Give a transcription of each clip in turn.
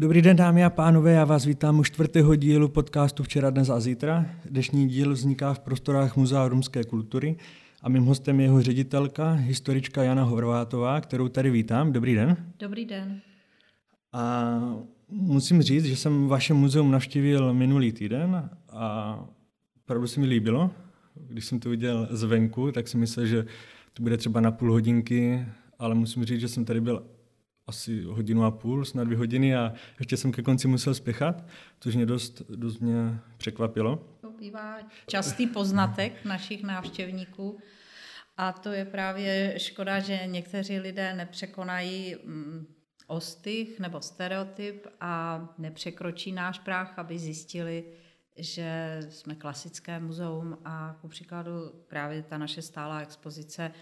Dobrý den, dámy a pánové, já vás vítám u čtvrtého dílu podcastu Včera, dnes a zítra. Dnešní díl vzniká v prostorách Muzea romské kultury a mým hostem je jeho ředitelka, historička Jana Horvátová, kterou tady vítám. Dobrý den. Dobrý den. A musím říct, že jsem vaše muzeum navštívil minulý týden a opravdu se mi líbilo. Když jsem to viděl zvenku, tak jsem myslel, že to bude třeba na půl hodinky, ale musím říct, že jsem tady byl asi hodinu a půl, snad dvě hodiny a ještě jsem ke konci musel spěchat, což mě dost, dost mě překvapilo. To bývá častý poznatek našich návštěvníků a to je právě škoda, že někteří lidé nepřekonají mm, ostych nebo stereotyp a nepřekročí náš práh, aby zjistili, že jsme klasické muzeum a ku příkladu právě ta naše stálá expozice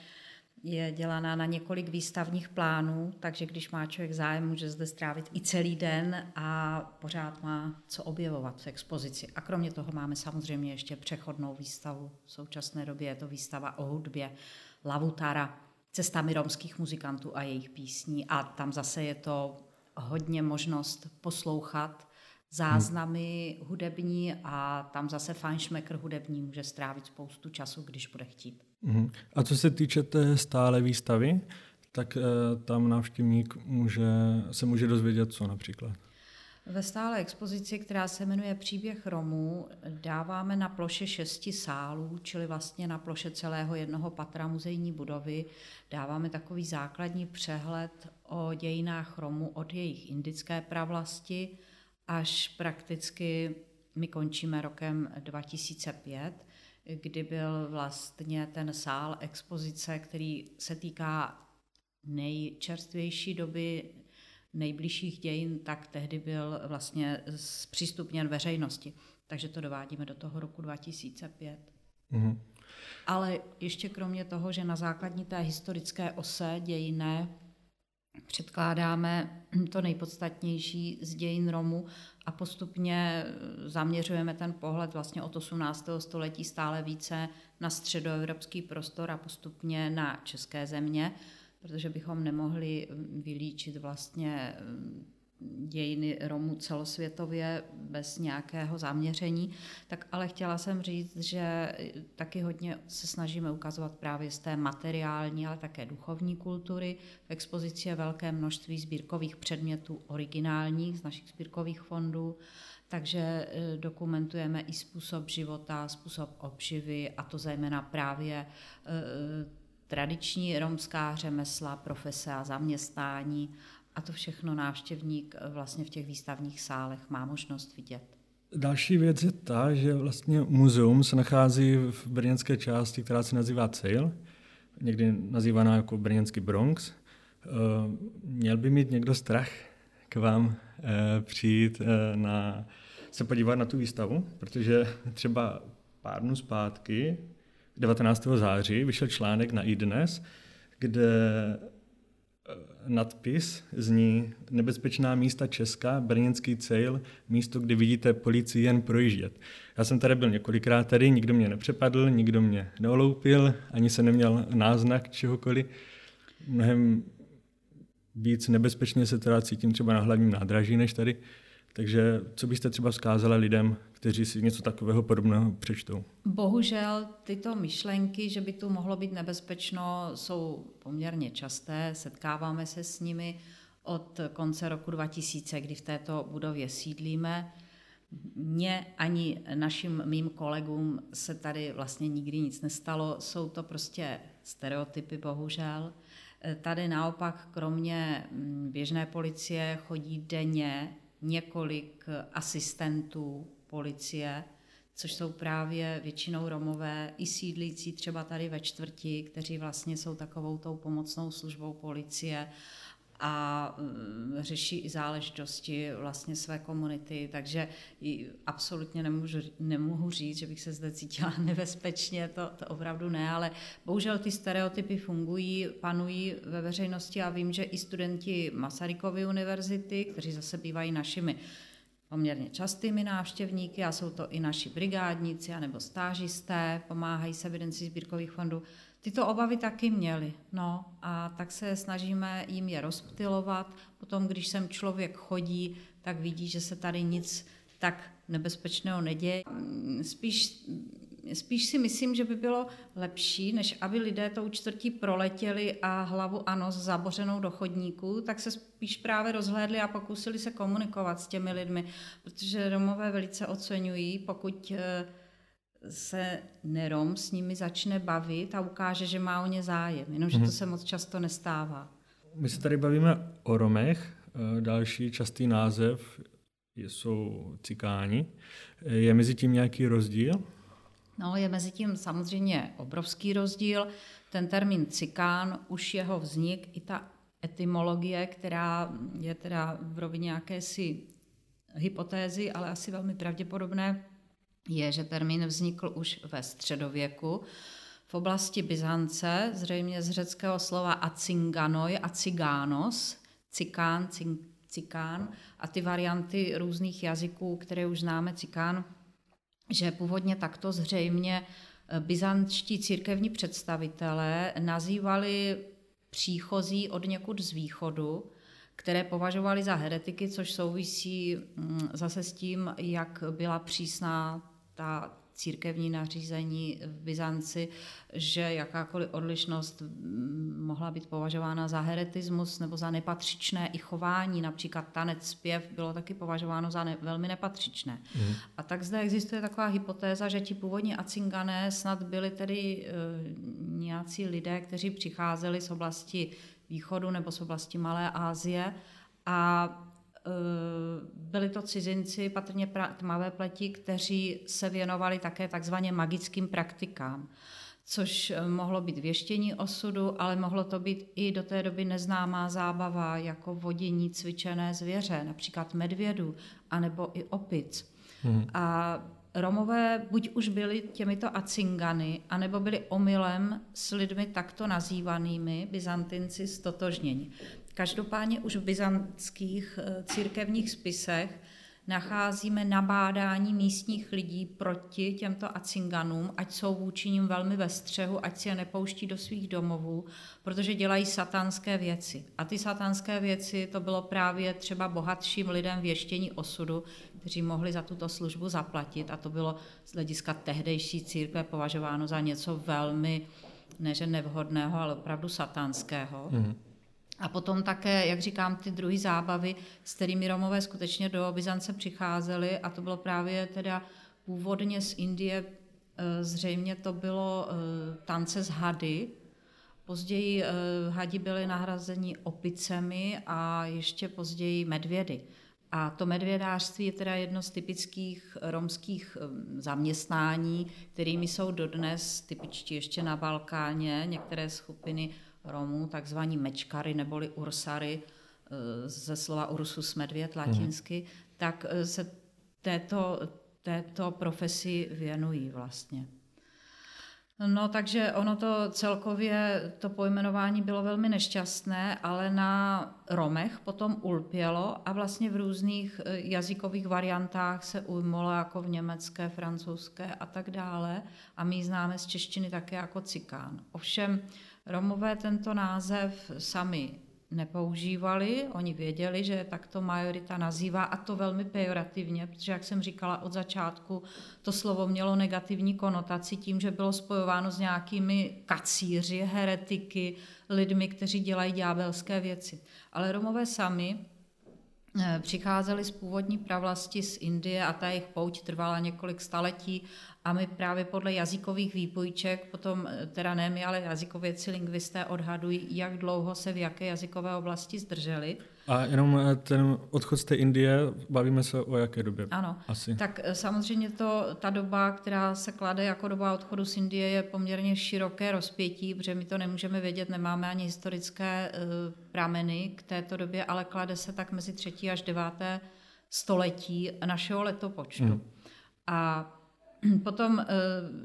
je dělaná na několik výstavních plánů, takže když má člověk zájem, může zde strávit i celý den a pořád má co objevovat v expozici. A kromě toho máme samozřejmě ještě přechodnou výstavu. V současné době je to výstava o hudbě Lavutara, cestami romských muzikantů a jejich písní. A tam zase je to hodně možnost poslouchat záznamy hudební a tam zase fajnšmekr hudební může strávit spoustu času, když bude chtít. Mhm. A co se týče té stále výstavy, tak e, tam návštěvník může, se může dozvědět co například? Ve stále expozici, která se jmenuje Příběh Romů, dáváme na ploše šesti sálů, čili vlastně na ploše celého jednoho patra muzejní budovy, dáváme takový základní přehled o dějinách Romů od jejich indické pravlasti až prakticky my končíme rokem 2005, kdy byl vlastně ten sál expozice, který se týká nejčerstvější doby, nejbližších dějin, tak tehdy byl vlastně zpřístupněn veřejnosti. Takže to dovádíme do toho roku 2005. Mm-hmm. Ale ještě kromě toho, že na základní té historické ose dějiné předkládáme to nejpodstatnější z dějin Romu a postupně zaměřujeme ten pohled vlastně od 18. století stále více na středoevropský prostor a postupně na české země, protože bychom nemohli vylíčit vlastně dějiny Romů celosvětově bez nějakého zaměření, tak ale chtěla jsem říct, že taky hodně se snažíme ukazovat právě z té materiální, ale také duchovní kultury. V expozici je velké množství sbírkových předmětů originálních z našich sbírkových fondů, takže e, dokumentujeme i způsob života, způsob obživy a to zejména právě e, tradiční romská řemesla, profese a zaměstnání a to všechno návštěvník eh, vlastně v těch výstavních sálech má možnost vidět. Další věc je ta, že vlastně muzeum se nachází v brněnské části, která se nazývá Cejl, někdy nazývaná jako brněnský Bronx. Eh, měl by mít někdo strach k vám eh, přijít na, se podívat na tu výstavu, protože třeba pár dnů zpátky, 19. září, vyšel článek na iDnes, kde nadpis zní Nebezpečná místa Česka, brněnský cejl, místo, kde vidíte policii jen projíždět. Já jsem tady byl několikrát tady, nikdo mě nepřepadl, nikdo mě neoloupil, ani se neměl náznak čehokoliv. Mnohem víc nebezpečně se teda cítím třeba na hlavním nádraží než tady. Takže co byste třeba vzkázala lidem, kteří si něco takového podobného přečtou? Bohužel tyto myšlenky, že by tu mohlo být nebezpečno, jsou poměrně časté, setkáváme se s nimi od konce roku 2000, kdy v této budově sídlíme. Mně ani našim mým kolegům se tady vlastně nikdy nic nestalo, jsou to prostě stereotypy, bohužel. Tady naopak kromě mm, běžné policie chodí denně několik asistentů policie, což jsou právě většinou Romové, i sídlící třeba tady ve čtvrti, kteří vlastně jsou takovou tou pomocnou službou policie a mm, řeší i záležitosti vlastně své komunity, takže absolutně nemůžu, nemohu říct, že bych se zde cítila nebezpečně, to, to opravdu ne, ale bohužel ty stereotypy fungují, panují ve veřejnosti a vím, že i studenti Masarykovy univerzity, kteří zase bývají našimi poměrně častými návštěvníky a jsou to i naši brigádníci anebo stážisté, pomáhají se evidenci sbírkových fondů, Tyto obavy taky měli, no a tak se snažíme jim je rozptilovat. Potom, když sem člověk chodí, tak vidí, že se tady nic tak nebezpečného neděje. Spíš, spíš si myslím, že by bylo lepší, než aby lidé tou čtvrtí proletěli a hlavu a nos zabořenou do chodníku, tak se spíš právě rozhlédli a pokusili se komunikovat s těmi lidmi, protože Romové velice oceňují, pokud eh, se nerom s nimi začne bavit a ukáže, že má o ně zájem, jenomže mm-hmm. to mhm. se moc často nestává. My se tady bavíme o Romech. Eh, další častý název jsou cikáni. Je mezi tím nějaký rozdíl? No, je mezi tím samozřejmě obrovský rozdíl. Ten termín cikán, už jeho vznik, i ta etymologie, která je teda v rovině jakési hypotézy, ale asi velmi pravděpodobné, je, že termín vznikl už ve středověku. V oblasti Byzance, zřejmě z řeckého slova acinganoj a cigános, cikán, cikán a ty varianty různých jazyků, které už známe, cikán, že původně takto zřejmě eh, byzantští církevní představitelé nazývali příchozí od někud z východu, které považovali za heretiky, což souvisí mm, zase s tím, jak byla přísná ta církevní nařízení v Byzanci, že jakákoliv odlišnost mohla být považována za heretismus nebo za nepatřičné i chování, například tanec, zpěv bylo taky považováno za ne, velmi nepatřičné. Mm. A tak zde existuje taková hypotéza, že ti původní acingané snad byli tedy e, nějací lidé, kteří přicházeli z oblasti východu nebo z oblasti Malé Asie a byli to cizinci, patrně tmavé pleti, kteří se věnovali také takzvaně magickým praktikám, což eh, mohlo být věštění osudu, ale mohlo to být i do té doby neznámá zábava, jako vodění cvičené zvěře, například medvědu, anebo i opic. Hmm. A Romové buď už byli těmito acingany, anebo byli omylem s lidmi takto nazývanými Byzantinci stotožněni. Každopádně už v byzantských eh, církevních spisech nacházíme nabádání místních lidí proti těmto acinganům, ať jsou vůči ním velmi ve střehu, ať si je nepouští do svých domovů, protože dělají satanské věci. A ty satanské věci to bylo právě třeba bohatším lidem věštění osudu, kteří mohli za tuto službu zaplatit a to bylo z hlediska tehdejší církve považováno za něco velmi, neže nevhodného, ale opravdu satanského. Mm-hmm. A potom také, jak říkám, ty druhé zábavy, s kterými Romové skutečně do Byzance přicházeli, a to bylo právě teda původně z Indie, eh, zřejmě to bylo eh, tance z hady, Později eh, hadi byly nahrazeni opicemi a ještě později medvědy. A to medvědářství je teda jedno z typických romských zaměstnání, kterými jsou dodnes typičtí ještě na Balkáně některé skupiny Romů, takzvaní mečkary neboli ursary, eh, ze slova ursus medvěd latinsky, mm. tak eh, se této, této profesi věnují vlastně. No, takže ono to celkově, to pojmenování bylo velmi nešťastné, ale na Romech potom ulpělo a vlastně v různých eh, jazykových variantách se ujmulo jako v německé, francouzské a tak dále. A my známe z češtiny také jako cikán. Ovšem, Romové tento název sami nepoužívali, oni věděli, že takto majorita nazývá a to velmi pejorativně, protože, jak jsem říkala od začátku, to slovo mělo negativní konotaci tím, že bylo spojováno s nějakými kacíři, heretiky, lidmi, kteří dělají ďábelské věci. Ale Romové sami eh, přicházeli z původní pravlasti z Indie a ta jejich pouť trvala několik staletí a my právě podle jazykových výpojček, potom eh, teda ne my, ale jazykovědci, lingvisté odhadují, jak dlouho se v jaké jazykové oblasti zdrželi. A jenom eh, ten odchod z té Indie, bavíme se o jaké době? Ano, Asi. tak eh, samozřejmě to, ta doba, která se klade jako doba odchodu z Indie, je poměrně široké rozpětí, protože my to nemůžeme vědět, nemáme ani historické uh, prameny k této době, ale klade se tak mezi třetí až deváté století našeho letopočtu. Hmm. A Potom eh,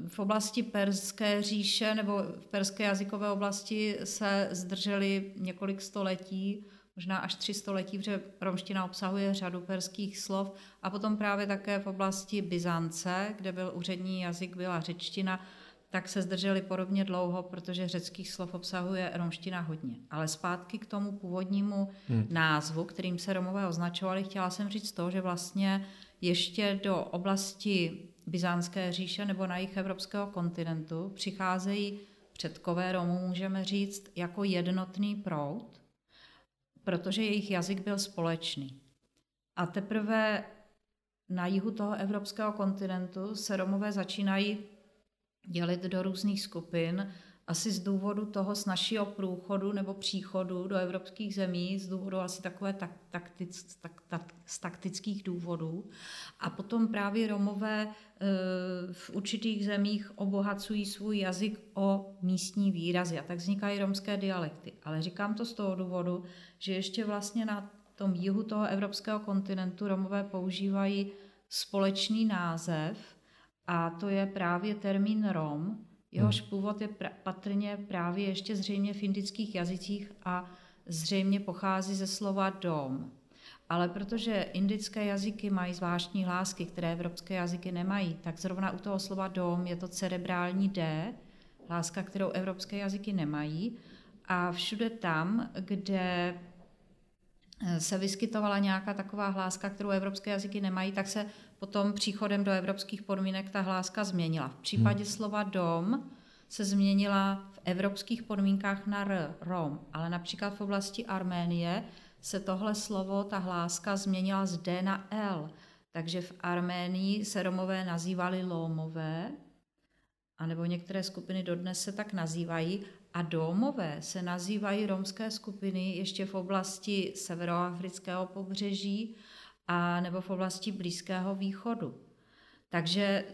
v oblasti Perské říše nebo v perské jazykové oblasti se zdrželi několik století, možná až tři století, protože romština obsahuje řadu perských slov. A potom právě také v oblasti Byzance, kde byl úřední jazyk, byla řečtina, tak se zdrželi podobně dlouho, protože řeckých slov obsahuje romština hodně. Ale zpátky k tomu původnímu hmm. názvu, kterým se Romové označovali, chtěla jsem říct to, že vlastně ještě do oblasti Byzantské říše nebo na jich evropského kontinentu přicházejí předkové Romů, můžeme říct, jako jednotný proud, protože jejich jazyk byl společný. A teprve na jihu toho evropského kontinentu se Romové začínají dělit do různých skupin, asi z důvodu toho snažšího průchodu nebo příchodu do evropských zemí, z důvodu asi takové tak, taktic, tak, tak, z taktických důvodů. A potom právě Romové e, v určitých zemích obohacují svůj jazyk o místní výrazy a tak vznikají romské dialekty. Ale říkám to z toho důvodu, že ještě vlastně na tom jihu toho evropského kontinentu Romové používají společný název a to je právě termín Rom, jehož hmm. původ je pra- patrně právě ještě zřejmě v indických jazycích a zřejmě pochází ze slova dom. Ale protože indické jazyky mají zvláštní hlásky, které evropské jazyky nemají, tak zrovna u toho slova dom je to cerebrální D, hláska, kterou evropské jazyky nemají. A všude tam, kde eh, se vyskytovala nějaká taková hláska, kterou evropské jazyky nemají, tak se potom příchodem do evropských podmínek ta hláska změnila. V případě hmm. slova dom se změnila v evropských podmínkách na r, rom, ale například v oblasti Arménie se tohle slovo, ta hláska změnila z D na L. Takže v Arménii se Romové nazývali Lomové, anebo některé skupiny dodnes se tak nazývají, a Dómové se nazývají romské skupiny ještě v oblasti severoafrického pobřeží a nebo v oblasti Blízkého východu. Takže e,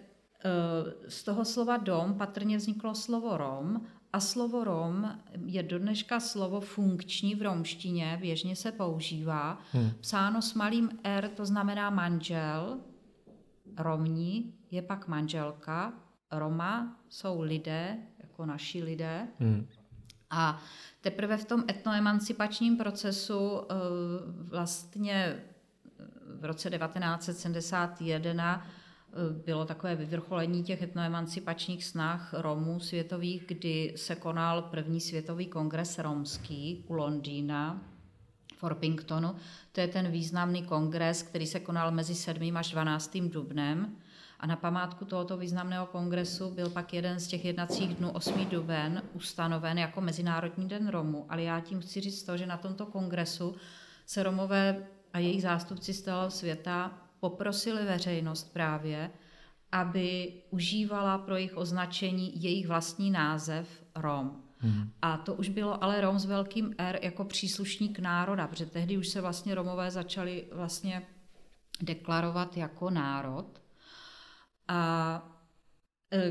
z toho slova dom patrně vzniklo slovo rom a slovo rom je do dneška slovo funkční v romštině, běžně se používá. Hmm. Psáno s malým R, to znamená manžel, romní je pak manželka, Roma jsou lidé, jako naši lidé. Hmm. A teprve v tom etnoemancipačním procesu e, vlastně v roce 1971 eh, bylo takové vyvrcholení těch etnoemancipačních snah Romů světových, kdy se konal první světový kongres romský u Londýna v Orpingtonu. To je ten významný kongres, který se konal mezi 7. až 12. dubnem. A na památku tohoto významného kongresu byl pak jeden z těch jednacích dnů 8. duben ustanoven jako Mezinárodní den Romů. Ale já tím chci říct to, že na tomto kongresu se Romové a jejich zástupci z celého světa poprosili veřejnost právě, aby užívala pro jejich označení jejich vlastní název Rom. Hmm. A to už bylo ale Rom s velkým R jako příslušník národa, protože tehdy už se vlastně Romové začali vlastně deklarovat jako národ. A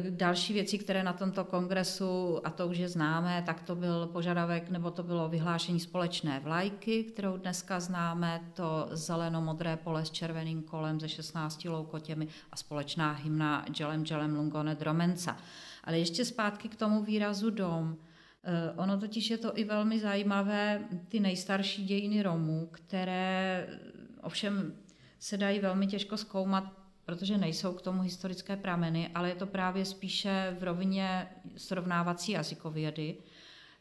další věci, které na tomto kongresu, a to už je známé, tak to byl požadavek, nebo to bylo vyhlášení společné vlajky, kterou dneska známe, to zeleno-modré pole s červeným kolem ze 16 loukotěmi a společná hymna Dželem Dželem Lungone Dromenca. Ale ještě zpátky k tomu výrazu dom. Eh, ono totiž je to i velmi zajímavé, ty nejstarší dějiny Romů, které ovšem se dají velmi těžko zkoumat protože nejsou k tomu historické prameny, ale je to právě spíše v rovině srovnávací jazykovědy,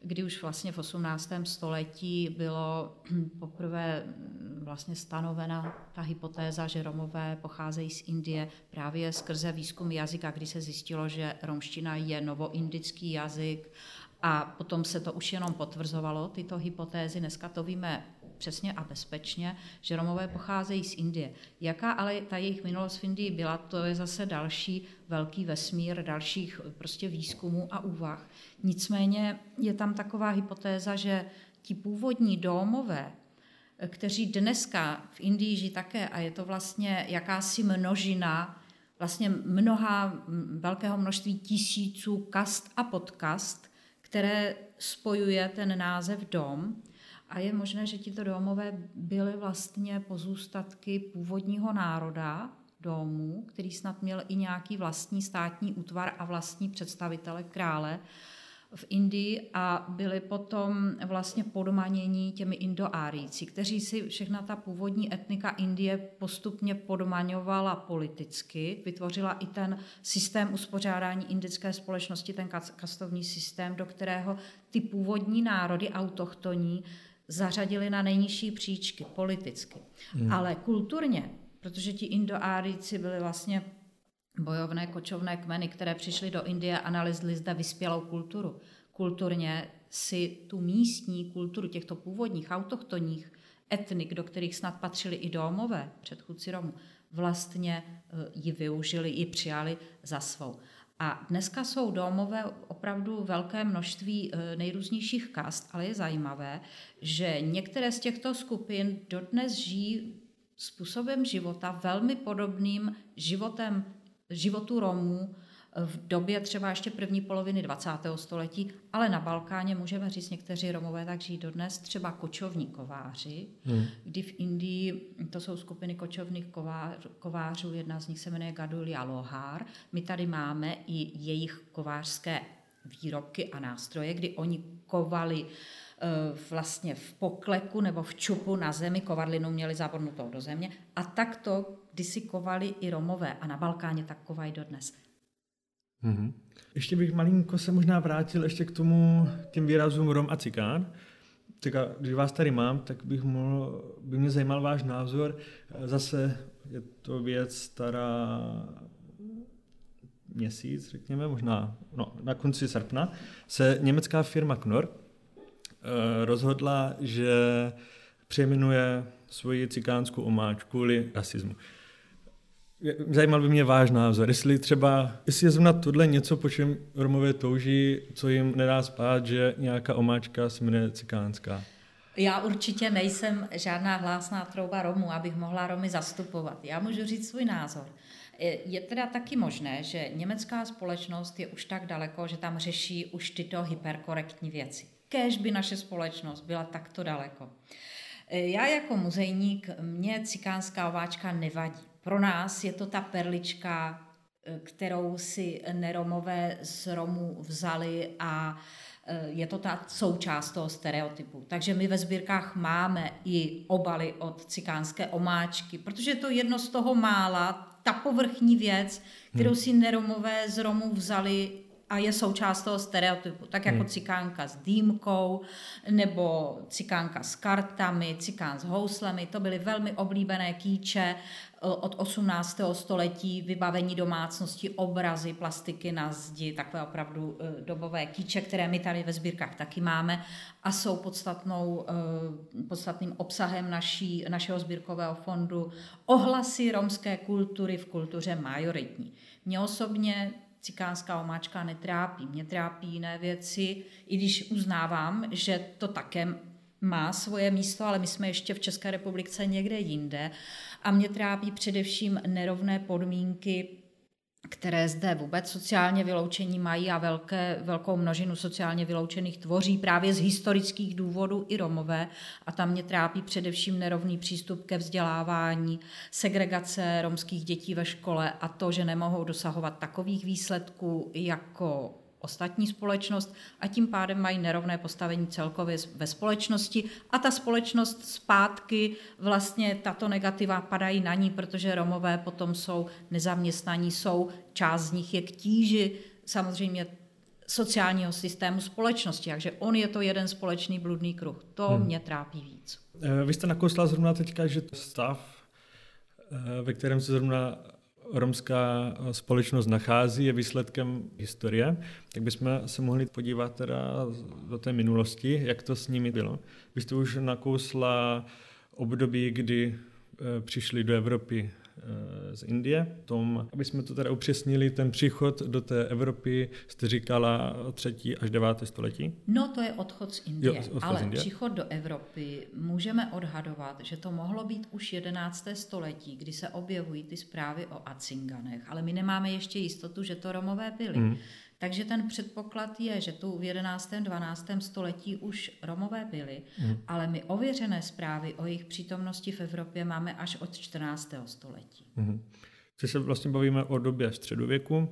kdy už vlastně v 18. století bylo poprvé vlastně stanovena ta hypotéza, že Romové pocházejí z Indie právě skrze výzkum jazyka, kdy se zjistilo, že romština je novoindický jazyk a potom se to už jenom potvrzovalo, tyto hypotézy. Dneska to víme přesně a bezpečně, že Romové pocházejí z Indie. Jaká ale ta jejich minulost v Indii byla, to je zase další velký vesmír dalších prostě výzkumů a úvah. Nicméně je tam taková hypotéza, že ti původní domové, kteří dneska v Indii žijí také, a je to vlastně jakási množina, vlastně mnoha, velkého množství tisíců kast a podkast, které spojuje ten název dom, a je možné, že tito domové byly vlastně pozůstatky původního národa domů, který snad měl i nějaký vlastní státní útvar a vlastní představitele krále. v Indii a byli potom vlastně podmanění těmi indoáríci, kteří si všechna ta původní etnika Indie postupně podmaňovala politicky, vytvořila i ten systém uspořádání indické společnosti, ten kastovní systém, do kterého ty původní národy autochtoní zařadili na nejnižší příčky politicky. Hmm. Ale kulturně, protože ti indoáríci byli vlastně bojovné kočovné kmeny, které přišly do Indie a nalezly zde vyspělou kulturu. Kulturně si tu místní kulturu těchto původních autochtonních etnik, do kterých snad patřili i domové předchůdci Romů, vlastně eh, ji využili, i přijali za svou. A dneska jsou domové opravdu velké množství eh, nejrůznějších kast, ale je zajímavé, že některé z těchto skupin dodnes žijí způsobem života velmi podobným životem životu Romů v době třeba ještě první poloviny 20. století, ale na Balkáně můžeme říct, někteří Romové tak žijí dodnes, třeba kočovní kováři, hmm. kdy v Indii to jsou skupiny kočovných kovářů, jedna z nich se jmenuje Gadulia Lohár. My tady máme i jejich kovářské výrobky a nástroje, kdy oni kovali eh, vlastně v pokleku nebo v čupu na zemi, kovadlinu měli zabornutou do země a takto kdysi kovali i Romové a na Balkáně tak kovají dodnes. Mm-hmm. Ještě bych malinko se možná vrátil ještě k tomu, těm výrazům Rom a Cikán. Tak a když vás tady mám, tak bych mohl, by mě zajímal váš názor. Zase je to věc stará měsíc, řekněme, možná no, na konci srpna, se německá firma Knorr eh, rozhodla, že přejmenuje svoji cikánskou omáčku kvůli rasismu. Zajímal by mě váš názor, jestli třeba, jestli je zrovna tohle něco, po čem Romové touží, co jim nedá spát, že nějaká omáčka se jmenuje cikánská. Já určitě nejsem žádná hlásná trouba Romů, abych mohla Romy zastupovat. Já můžu říct svůj názor. Je teda taky možné, že německá společnost je už tak daleko, že tam řeší už tyto hyperkorektní věci. Kéž by naše společnost byla takto daleko. Já jako muzejník, mě cikánská ováčka nevadí. Pro nás je to ta perlička, eh, kterou si neromové z Romů vzali a eh, je to ta součást toho stereotypu. Takže my ve sbírkách máme i obaly od cikánské omáčky, protože je to jedno z toho mála, ta povrchní věc, kterou hmm. si neromové z Romů vzali a je součást toho stereotypu, tak jako hmm. cikánka s dýmkou, nebo cikánka s kartami, cikán s houslemi, to byly velmi oblíbené kýče od 18. století, vybavení domácnosti, obrazy, plastiky na zdi, takové opravdu eh, dobové kýče, které my tady ve sbírkách taky máme a jsou podstatnou, eh, podstatným obsahem naší, našeho sbírkového fondu ohlasy romské kultury v kultuře majoritní. Mě osobně cikánská omáčka netrápí. Mě trápí jiné věci, i když uznávám, že to také má svoje místo, ale my jsme ještě v České republice někde jinde. A mě trápí především nerovné podmínky které zde vůbec sociálně vyloučení mají a velké, velkou množinu sociálně vyloučených tvoří právě z historických důvodů i Romové. A tam mě trápí především nerovný přístup ke vzdělávání, segregace romských dětí ve škole a to, že nemohou dosahovat takových výsledků jako ostatní společnost a tím pádem mají nerovné postavení celkově ve společnosti a ta společnost zpátky vlastně tato negativa padají na ní, protože Romové potom jsou nezaměstnaní, jsou, část z nich je k tíži samozřejmě sociálního systému společnosti, takže on je to jeden společný bludný kruh. To hmm. mě trápí víc. Eh, vy jste nakousla zrovna teďka, že stav, eh, ve kterém se zrovna romská společnost nachází, je výsledkem historie, tak bychom se mohli podívat teda do té minulosti, jak to s nimi bylo. Vy jste už nakousla období, kdy eh, přišli do Evropy Eh, z Indie. Tom, aby jsme to teda upřesnili, ten příchod do té Evropy, jste říkala třetí až deváté století? No to je odchod z Indie, jo, odchod ale z Indie. příchod do Evropy můžeme odhadovat, že to mohlo být už 11. století, kdy se objevují ty zprávy o Acinganech, ale my nemáme ještě jistotu, že to Romové byli. Mm. Takže ten předpoklad je, že tu v 11. 12. století už Romové byli, hmm. ale my ověřené zprávy o jejich přítomnosti v Evropě máme až od 14. století. Hmm. Když se vlastně bavíme o době středověku,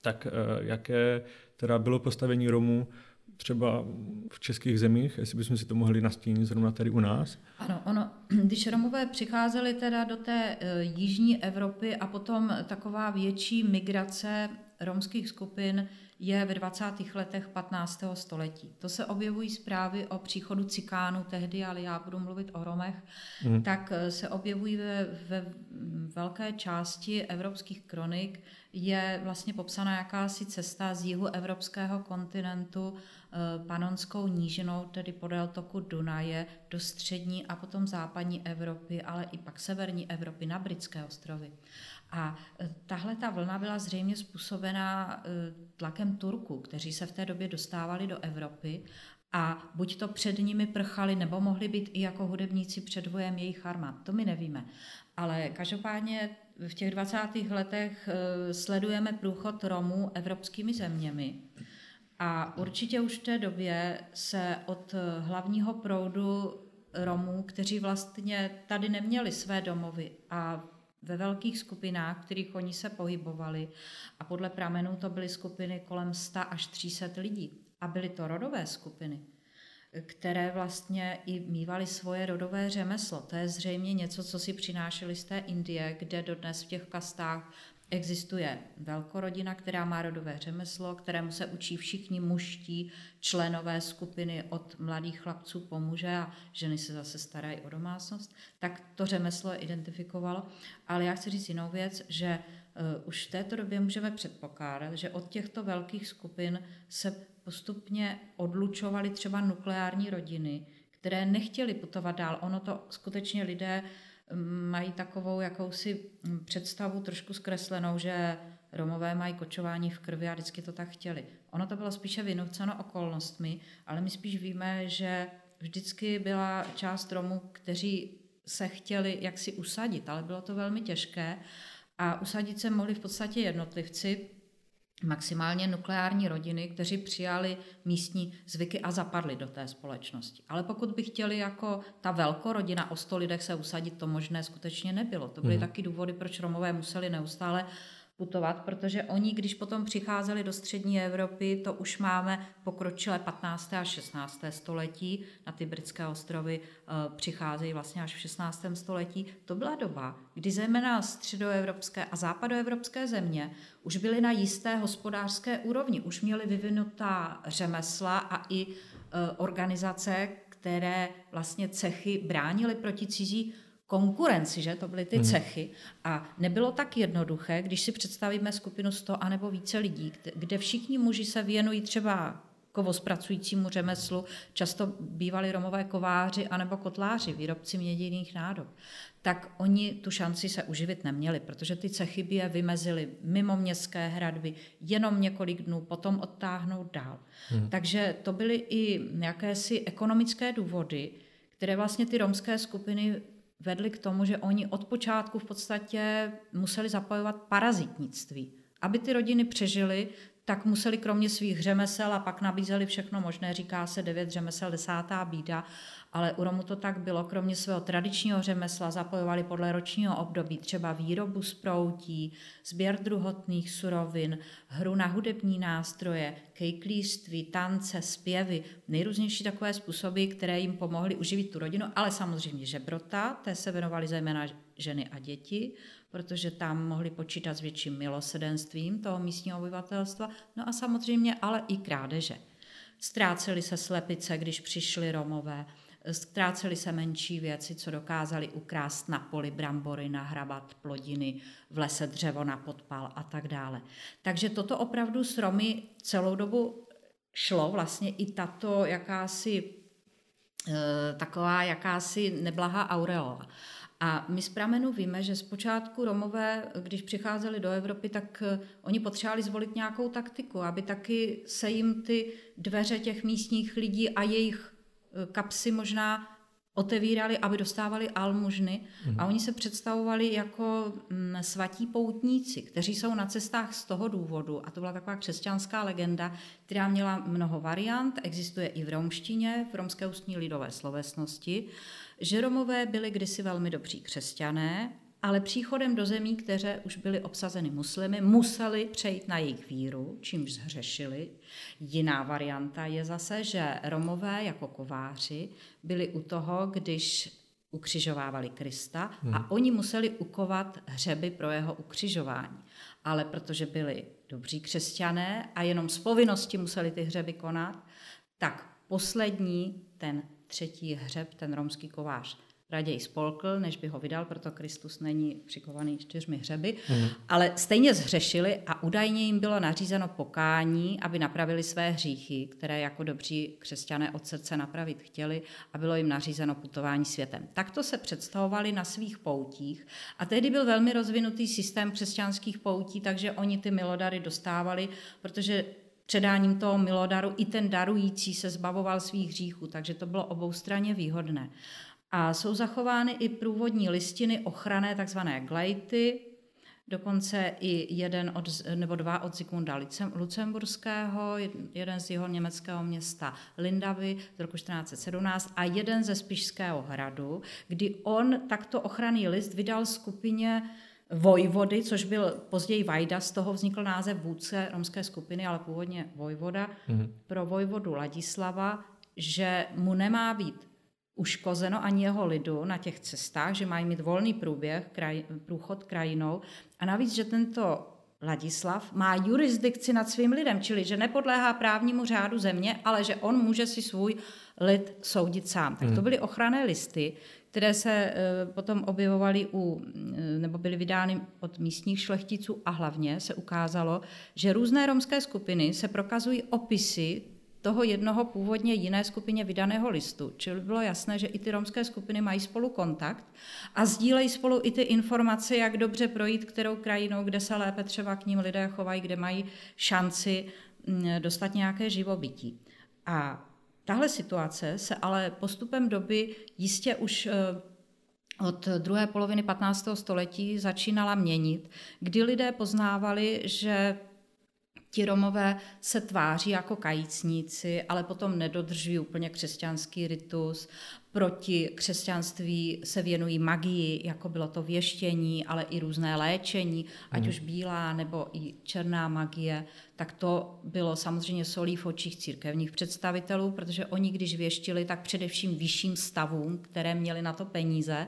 tak uh, jaké teda bylo postavení Romů třeba v českých zemích, jestli bychom si to mohli nastínit zrovna tady u nás? Ano, ono, když Romové přicházeli teda do té e, jižní Evropy a potom taková větší migrace romských skupin je ve 20. letech 15. století. To se objevují zprávy o příchodu cikánů tehdy, ale já budu mluvit o Romech, mm. tak e, se objevují ve, ve velké části evropských kronik. Je vlastně popsána jakási cesta z jihu evropského kontinentu Eh, panonskou nížinou, tedy podél toku Dunaje, do střední a potom západní Evropy, ale i pak severní Evropy na britské ostrovy. A eh, tahle ta vlna byla zřejmě způsobená eh, tlakem Turků, kteří se v té době dostávali do Evropy a buď to před nimi prchali, nebo mohli být i jako hudebníci předvojem jejich armád. To my nevíme. Ale každopádně v těch 20. letech sledujeme průchod Romů evropskými zeměmi. A určitě už v té době se od hlavního proudu Romů, kteří vlastně tady neměli své domovy a ve velkých skupinách, v kterých oni se pohybovali, a podle pramenů to byly skupiny kolem 100 až 300 lidí. A byly to rodové skupiny, které vlastně i mývaly svoje rodové řemeslo. To je zřejmě něco, co si přinášeli z té Indie, kde dodnes v těch kastách Existuje velkorodina, která má rodové řemeslo, kterému se učí všichni muští členové skupiny od mladých chlapců po muže a ženy se zase starají o domácnost, tak to řemeslo je identifikovalo. Ale já chci říct jinou věc, že uh, už v této době můžeme předpokládat, že od těchto velkých skupin se postupně odlučovaly třeba nukleární rodiny, které nechtěly putovat dál. Ono to skutečně lidé uh, mají takovou jakousi představu trošku zkreslenou, že Romové mají kočování v krvi a vždycky to tak chtěli. Ono to bylo spíše vynuceno okolnostmi, ale my spíš víme, že vždycky byla část Romů, kteří se chtěli jaksi usadit, ale bylo to velmi těžké a usadit se mohli v podstatě jednotlivci, maximálně nukleární rodiny, kteří přijali místní zvyky a zapadli do té společnosti. Ale pokud by chtěli jako ta velkorodina o sto lidech se usadit, to možné skutečně nebylo. To byly mm. taky důvody, proč Romové museli neustále putovat, protože oni, když potom přicházeli do střední Evropy, to už máme pokročilé 15. a 16. století, na ty britské ostrovy eh, přicházejí vlastně až v 16. století. To byla doba, kdy zejména středoevropské a západoevropské země už byly na jisté hospodářské úrovni, už měly vyvinutá řemesla a i eh, organizace, které vlastně cechy bránily proti cizí konkurenci, že to byly ty hmm. cechy. A nebylo tak jednoduché, když si představíme skupinu 100 anebo více lidí, kde všichni muži se věnují třeba kovospracujícímu řemeslu, často bývali romové kováři anebo kotláři, výrobci měděných nádob, tak oni tu šanci se uživit neměli, protože ty cechy by je vymezily mimo městské hradby jenom několik dnů, potom odtáhnout dál. Hmm. Takže to byly i jakési ekonomické důvody, které vlastně ty romské skupiny vedly k tomu, že oni od počátku v podstatě museli zapojovat parazitnictví. Aby ty rodiny přežily, tak museli kromě svých řemesel a pak nabízeli všechno možné, říká se devět řemesel, desátá bída, ale u Romu to tak bylo, kromě svého tradičního řemesla zapojovali podle ročního období třeba výrobu z proutí, sběr druhotných surovin, hru na hudební nástroje, kejklířství, tance, zpěvy, nejrůznější takové způsoby, které jim pomohly uživit tu rodinu, ale samozřejmě žebrota, té se věnovali zejména ženy a děti, protože tam mohli počítat s větším milosedenstvím toho místního obyvatelstva, no a samozřejmě ale i krádeže. Ztráceli se slepice, když přišli Romové, ztráceli se menší věci, co dokázali ukrást na poli brambory, nahrabat plodiny, v lese dřevo na podpal a tak dále. Takže toto opravdu s Romy celou dobu šlo, vlastně i tato jakási eh, taková jakási neblahá aureola. A my z pramenu víme, že zpočátku Romové, když přicházeli do Evropy, tak eh, oni potřebovali zvolit nějakou taktiku, aby taky se jim ty dveře těch místních lidí a jejich eh, kapsy možná otevírali, aby dostávali almužny mm. a oni se představovali jako mm, svatí poutníci, kteří jsou na cestách z toho důvodu, a to byla taková křesťanská legenda, která měla mnoho variant, existuje i v romštině, v romské ústní lidové slovesnosti, že Romové byli kdysi velmi dobří křesťané, ale příchodem do zemí, které už byly obsazeny muslimy, museli přejít na jejich víru, čímž zhřešili. Jiná varianta je zase, že Romové jako kováři byli u toho, když ukřižovávali Krista hmm. a oni museli ukovat hřeby pro jeho ukřižování. Ale protože byli dobří křesťané a jenom z povinnosti museli ty hřeby konat, tak poslední, ten třetí hřeb, ten romský kovář, raději spolkl, než by ho vydal, proto Kristus není přikovaný čtyřmi hřeby, mm. ale stejně zhřešili a údajně jim bylo nařízeno pokání, aby napravili své hříchy, které jako dobří křesťané od srdce napravit chtěli a bylo jim nařízeno putování světem. Takto se představovali na svých poutích a tehdy byl velmi rozvinutý systém křesťanských poutí, takže oni ty milodary dostávali, protože předáním toho milodaru i ten darující se zbavoval svých hříchů, takže to bylo oboustranně výhodné. A jsou zachovány i průvodní listiny ochranné takzvané glejty, dokonce i jeden od, nebo dva od Zikmunda Lucemburského, jeden z jeho německého města Lindavy z roku 1417 a jeden ze Spišského hradu, kdy on takto ochranný list vydal skupině Vojvody, což byl později Vajda, z toho vznikl název vůdce romské skupiny, ale původně Vojvoda, mm-hmm. pro Vojvodu Ladislava, že mu nemá být uškozeno ani jeho lidu na těch cestách, že mají mít volný průběh, kraj, průchod krajinou a navíc, že tento Ladislav má jurisdikci nad svým lidem, čili že nepodléhá právnímu řádu země, ale že on může si svůj lid soudit sám. Tak to hmm. byly ochranné listy, které se eh, potom objevovaly u, eh, nebo byly vydány od místních šlechticů a hlavně se ukázalo, že různé romské skupiny se prokazují opisy toho jednoho původně jiné skupině vydaného listu. Čili bylo jasné, že i ty romské skupiny mají spolu kontakt a sdílejí spolu i ty informace, jak dobře projít kterou krajinou, kde se lépe třeba k ním lidé chovají, kde mají šanci mm, dostat nějaké živobytí. A tahle situace se ale postupem doby jistě už eh, od druhé poloviny 15. století začínala měnit, kdy lidé poznávali, že ti Romové se tváří jako kajícníci, ale potom nedodržují úplně křesťanský ritus. Proti křesťanství se věnují magii, jako bylo to věštění, ale i různé léčení, ať mm. už bílá nebo i černá magie. Tak to bylo samozřejmě solí v očích církevních představitelů, protože oni, když věštili, tak především vyšším stavům, které měli na to peníze,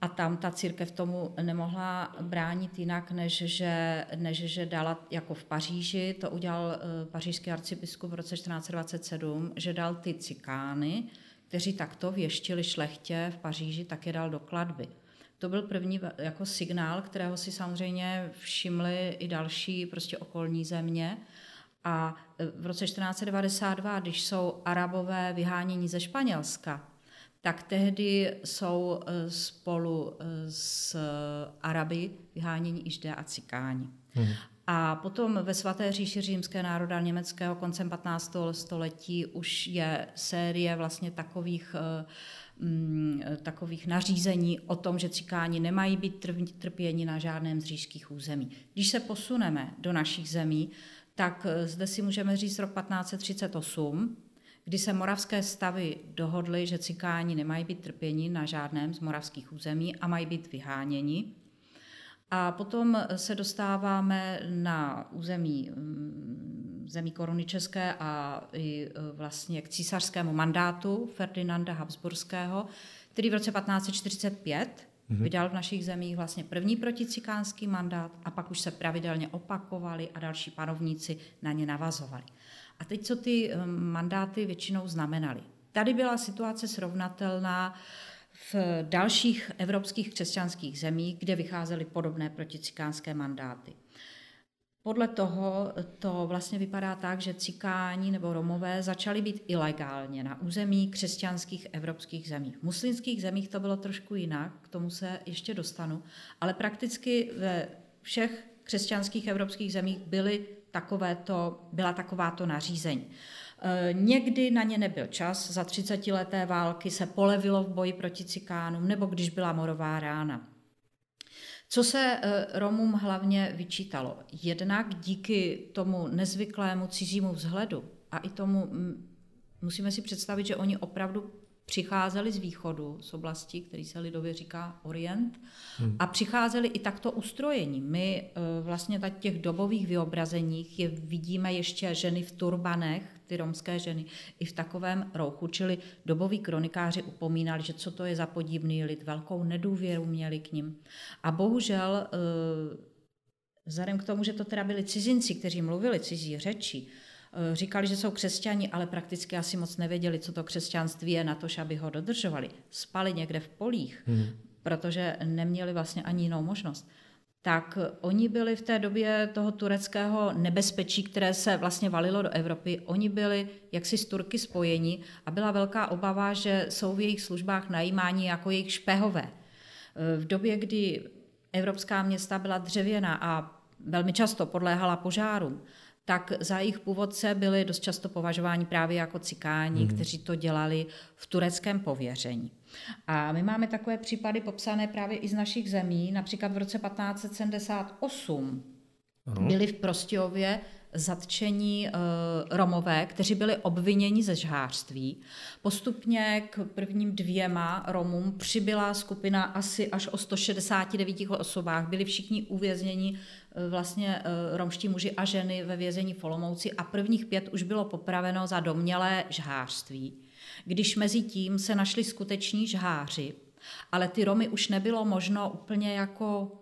a tam ta církev tomu nemohla bránit jinak, než že, než že dala jako v Paříži, to udělal eh, pařížský arcibiskup v roce 1427, že dal ty cikány, kteří takto věštili šlechtě v Paříži, tak je dal do kladby. To byl první jako signál, kterého si samozřejmě všimly i další prostě okolní země. A eh, v roce 1492, když jsou arabové vyháněni ze Španělska, tak tehdy jsou eh, spolu eh, s Araby vyháněni i Židé a Cikáni. Hmm. A potom ve svaté říši římské národa německého koncem 15. století už je série vlastně takových eh, mm, takových nařízení o tom, že cikáni nemají být trpěni na žádném z říšských území. Když se posuneme do našich zemí, tak zde si můžeme říct rok 1538, kdy se moravské stavy dohodly, že cikáni nemají být trpěni na žádném z moravských území a mají být vyháněni. A potom se dostáváme na území mm, zemí koruny české a i e, vlastně k císařskému mandátu Ferdinanda Habsburského, který v roce 1545 mm-hmm. vydal v našich zemích vlastně první proticikánský mandát a pak už se pravidelně opakovali a další panovníci na ně navazovali. A teď, co ty eh, mandáty většinou znamenaly. Tady byla situace srovnatelná v dalších evropských křesťanských zemích, kde vycházely podobné proticikánské mandáty. Podle toho to vlastně vypadá tak, že cikáni nebo romové začali být ilegálně na území křesťanských evropských zemí. V muslimských zemích to bylo trošku jinak, k tomu se ještě dostanu, ale prakticky ve všech křesťanských evropských zemích byly takovéto, byla takováto nařízení. E, někdy na ně nebyl čas, za 30 leté války se polevilo v boji proti cikánům, nebo když byla morová rána. Co se e, Romům hlavně vyčítalo? Jednak díky tomu nezvyklému cizímu vzhledu a i tomu, musíme si představit, že oni opravdu přicházeli z východu, z oblasti, který se lidově říká Orient, hmm. a přicházeli i takto ustrojení. My eh, vlastně tak těch dobových vyobrazeních je vidíme ještě ženy v turbanech, ty romské ženy, i v takovém rouchu, čili doboví kronikáři upomínali, že co to je za podivný lid, velkou nedůvěru měli k ním. A bohužel eh, vzhledem k tomu, že to teda byli cizinci, kteří mluvili cizí řeči, říkali, že jsou křesťani, ale prakticky asi moc nevěděli, co to křesťanství je na to, aby ho dodržovali. Spali někde v polích, hmm. protože neměli vlastně ani jinou možnost. Tak oni byli v té době toho tureckého nebezpečí, které se vlastně valilo do Evropy, oni byli jaksi s Turky spojeni a byla velká obava, že jsou v jejich službách najímáni jako jejich špehové. Eh, v době, kdy evropská města byla dřevěná a velmi často podléhala požárům, tak za jejich původce byli dost často považováni právě jako cikáni, mm. kteří to dělali v tureckém pověření. A my máme takové případy popsané právě i z našich zemí, například v roce 1578 Aha. byli v Prostějově zatčení uh, Romové, kteří byli obviněni ze žhářství. Postupně k prvním dvěma Romům přibyla skupina asi až o 169 osobách. Byli všichni uvězněni vlastně uh, romští muži a ženy ve vězení Folomouci a prvních pět už bylo popraveno za domnělé žhářství. Když mezi tím se našli skuteční žháři, ale ty Romy už nebylo možno úplně jako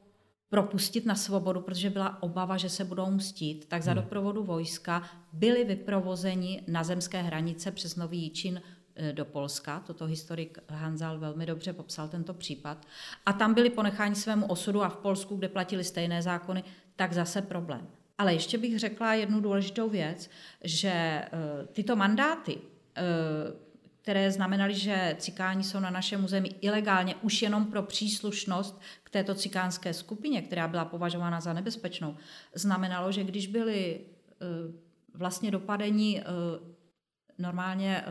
propustit na svobodu, protože byla obava, že se budou mstít, tak za hmm. doprovodu vojska byli vyprovozeni na zemské hranice přes Nový Jíčin e, do Polska. Toto historik Hanzal velmi dobře popsal tento případ. A tam byli ponecháni svému osudu a v Polsku, kde platili stejné zákony, tak zase problém. Ale ještě bych řekla jednu důležitou věc, že e, tyto mandáty e, které znamenaly, že cikáni jsou na našem území ilegálně už jenom pro příslušnost k této cikánské skupině, která byla považována za nebezpečnou, znamenalo, že když byli eh, vlastně dopadení normálně eh,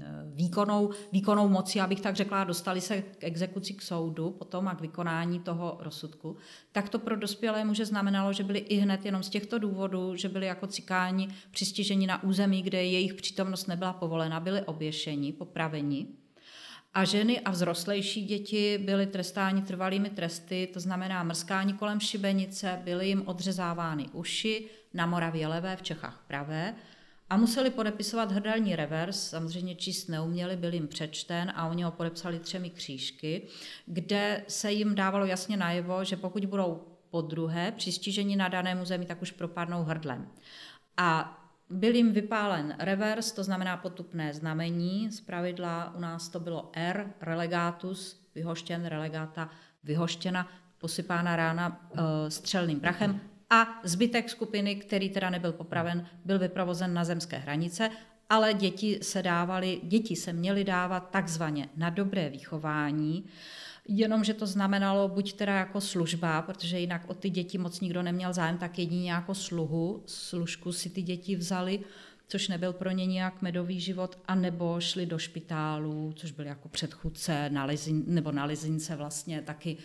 eh, výkonou, výkonou moci, abych tak řekla, dostali se k exekuci k soudu potom a k vykonání toho rozsudku, tak to pro dospělé muže znamenalo, že byli i hned jenom z těchto důvodů, že byli jako cikáni přistiženi na území, kde jejich přítomnost nebyla povolena, byli oběšeni, popraveni. A ženy a vzrostlejší děti byly trestáni trvalými tresty, to znamená mrskání kolem šibenice, byly jim odřezávány uši, na Moravě levé, v Čechách pravé, a museli podepisovat hrdelní revers, samozřejmě číst neuměli, byl jim přečten a oni ho podepsali třemi křížky, kde se jim dávalo jasně najevo, že pokud budou po druhé přistiženi na daném území, tak už propadnou hrdlem. A byl jim vypálen revers, to znamená potupné znamení, z pravidla u nás to bylo R, relegatus, vyhoštěn, relegata, vyhoštěna, posypána rána e, střelným prachem, a zbytek skupiny, který teda nebyl popraven, byl vyprovozen na zemské hranice, ale děti se dávali, děti se měly dávat takzvaně na dobré vychování, jenomže to znamenalo buď teda jako služba, protože jinak o ty děti moc nikdo neměl zájem, tak jedině jako sluhu, služku si ty děti vzali, což nebyl pro ně nějak medový život, a nebo šli do špitálu, což byl jako předchůdce na lizin, nebo na lizince vlastně taky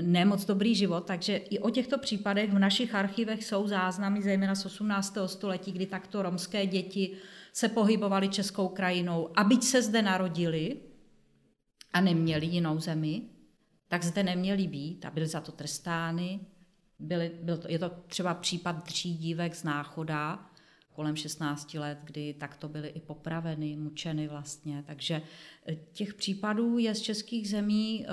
nemoc dobrý život, takže i o těchto případech v našich archivech jsou záznamy, zejména z 18. století, kdy takto romské děti se pohybovaly českou krajinou a byť se zde narodili a neměli jinou zemi, tak zde neměli být a byli za to trestány. Byly, byl to, je to třeba případ tří dívek z Náchoda, kolem 16 let, kdy takto byly i popraveny, mučeny vlastně. Takže těch případů je z českých zemí eh,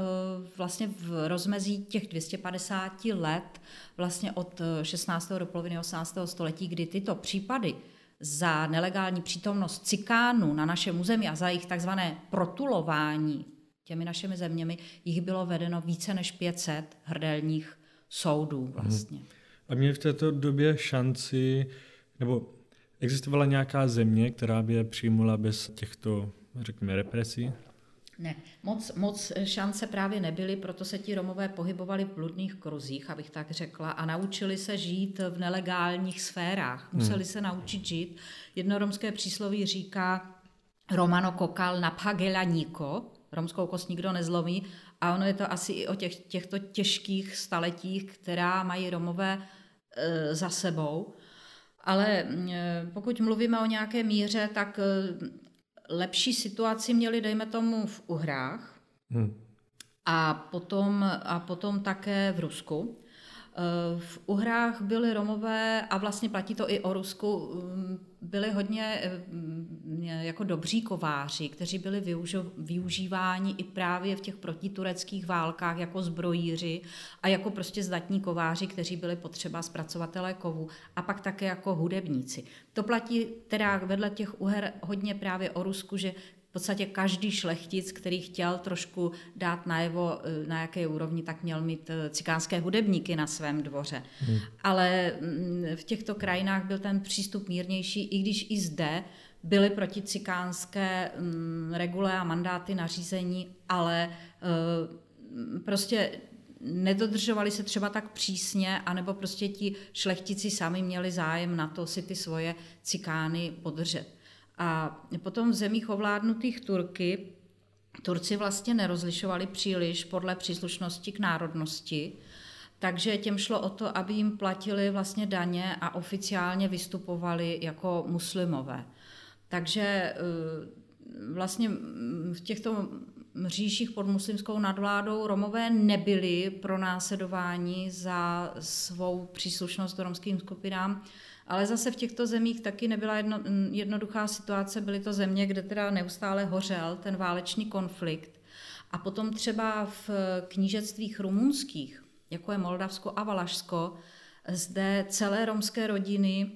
vlastně v rozmezí těch 250 let, vlastně od 16. Eh, do poloviny 18. století, kdy tyto případy za nelegální přítomnost cikánů na našem území a za jejich takzvané protulování těmi našimi zeměmi, jich bylo vedeno více než 500 hrdelních soudů mhm. vlastně. A měli v této době šanci, nebo Existovala nějaká země, která by je přijmula bez těchto, řekněme, represí? Ne, moc, moc šance právě nebyly, proto se ti Romové pohybovali v bludných kruzích, abych tak řekla, a naučili se žít v nelegálních sférách. Museli hmm. se naučit žít. Jedno romské přísloví říká Romano kokal na pagela niko, romskou kost nikdo nezlomí, a ono je to asi i o těch, těchto těžkých staletích, která mají Romové e, za sebou. Ale eh, pokud mluvíme o nějaké míře, tak eh, lepší situaci měli, dejme tomu, v Uhrách hmm. a, potom, a potom také v Rusku. Eh, v Uhrách byli Romové, a vlastně platí to i o Rusku, mm, byli hodně eh, mm, jako dobří kováři, kteří byli využíváni i právě v těch protitureckých válkách jako zbrojíři a jako prostě zdatní kováři, kteří byli potřeba zpracovatelé kovu a pak také jako hudebníci. To platí teda vedle těch uher hodně právě o Rusku, že podstatě každý šlechtic, který chtěl trošku dát najevo, eh, na jaké úrovni, tak měl mít eh, cikánské hudebníky na svém dvoře. Hmm. Ale mm, v těchto krajinách byl ten přístup mírnější, i když i zde byly proticikánské mm, regule a mandáty nařízení, ale eh, prostě nedodržovali se třeba tak přísně, anebo prostě ti šlechtici sami měli zájem na to si ty svoje cikány podržet. A potom v zemích ovládnutých Turky Turci vlastně nerozlišovali příliš podle příslušnosti k národnosti, takže těm šlo o to, aby jim platili vlastně daně a oficiálně vystupovali jako muslimové. Takže eh, vlastně v těchto mřížích pod muslimskou nadvládou Romové nebyli pronásledováni za svou příslušnost k romským skupinám, ale zase v těchto zemích taky nebyla jedno, jednoduchá situace, byly to země, kde teda neustále hořel ten válečný konflikt. A potom třeba v knížectvích rumunských, jako je Moldavsko a Valašsko, zde celé romské rodiny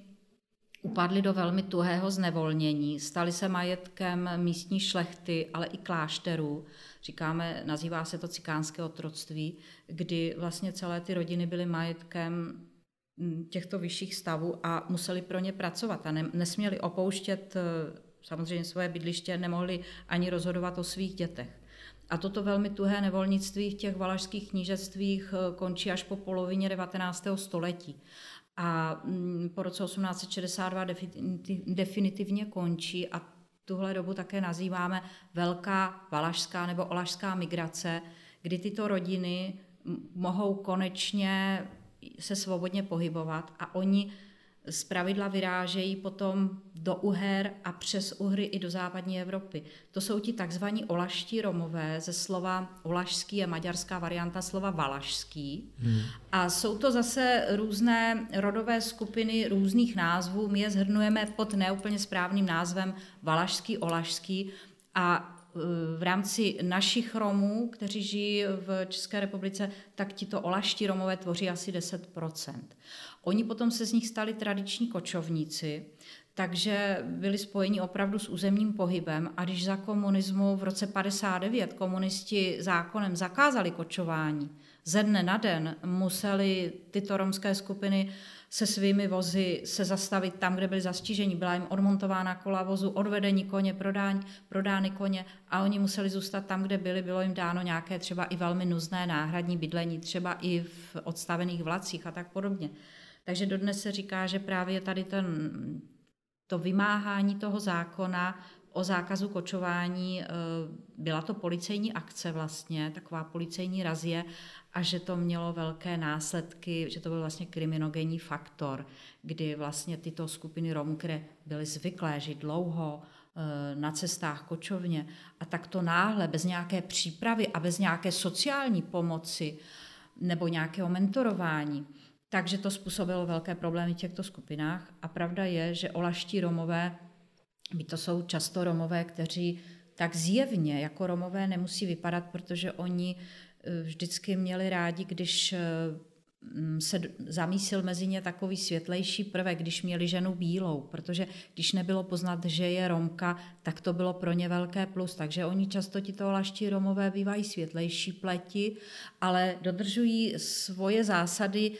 upadly do velmi tuhého znevolnění, staly se majetkem místní šlechty, ale i klášterů. Říkáme, nazývá se to cikánské otroctví, kdy vlastně celé ty rodiny byly majetkem Mm, těchto vyšších stavů a museli pro ně pracovat a ne, nesměli opouštět eh, samozřejmě svoje bydliště, nemohli ani rozhodovat o svých dětech. A toto velmi tuhé nevolnictví v těch valašských knížectvích eh, končí až po polovině 19. století. A mm, po roce 1862 definitivně končí a tuhle dobu také nazýváme velká valašská nebo olašská migrace, kdy tyto rodiny mohou konečně se svobodně pohybovat a oni z pravidla vyrážejí potom do Uher a přes Uhry i do západní Evropy. To jsou ti takzvaní olaští Romové ze slova olašský je maďarská varianta slova valašský. Hmm. A jsou to zase různé rodové skupiny různých názvů. My je zhrnujeme pod neúplně správným názvem valašský, olašský a v rámci našich Romů, kteří žijí v České republice, tak tito olaští Romové tvoří asi 10% Oni potom se z nich stali tradiční kočovníci, takže byli spojeni opravdu s územním pohybem a když za komunismu v roce 59 komunisti zákonem zakázali kočování, ze dne na den museli tyto romské skupiny se svými vozy se zastavit tam, kde byli zastiženi. Byla jim odmontována kola vozu, odvedení koně, prodání, prodány koně a oni museli zůstat tam, kde byli. Bylo jim dáno nějaké třeba i velmi nuzné náhradní bydlení, třeba i v odstavených vlacích a tak podobně. Takže dodnes se říká, že právě tady ten, to vymáhání toho zákona o zákazu kočování, eh, byla to policejní akce vlastně, taková policejní razie a že to mělo velké následky, že to byl vlastně kriminogenní faktor, kdy vlastně tyto skupiny Romů, které byly zvyklé žít dlouho eh, na cestách kočovně a tak to náhle, bez nějaké přípravy a bez nějaké sociální pomoci nebo nějakého mentorování, takže to způsobilo velké problémy v těchto skupinách. A pravda je, že olaští Romové, by to jsou často Romové, kteří tak zjevně jako Romové nemusí vypadat, protože oni vždycky měli rádi, když eh, mm, se zamísil mezi ně takový světlejší prvek, když měli ženu bílou, protože když nebylo poznat, že je Romka, tak to bylo pro ně velké plus. Takže oni často ti to laští Romové bývají světlejší pleti, ale dodržují svoje zásady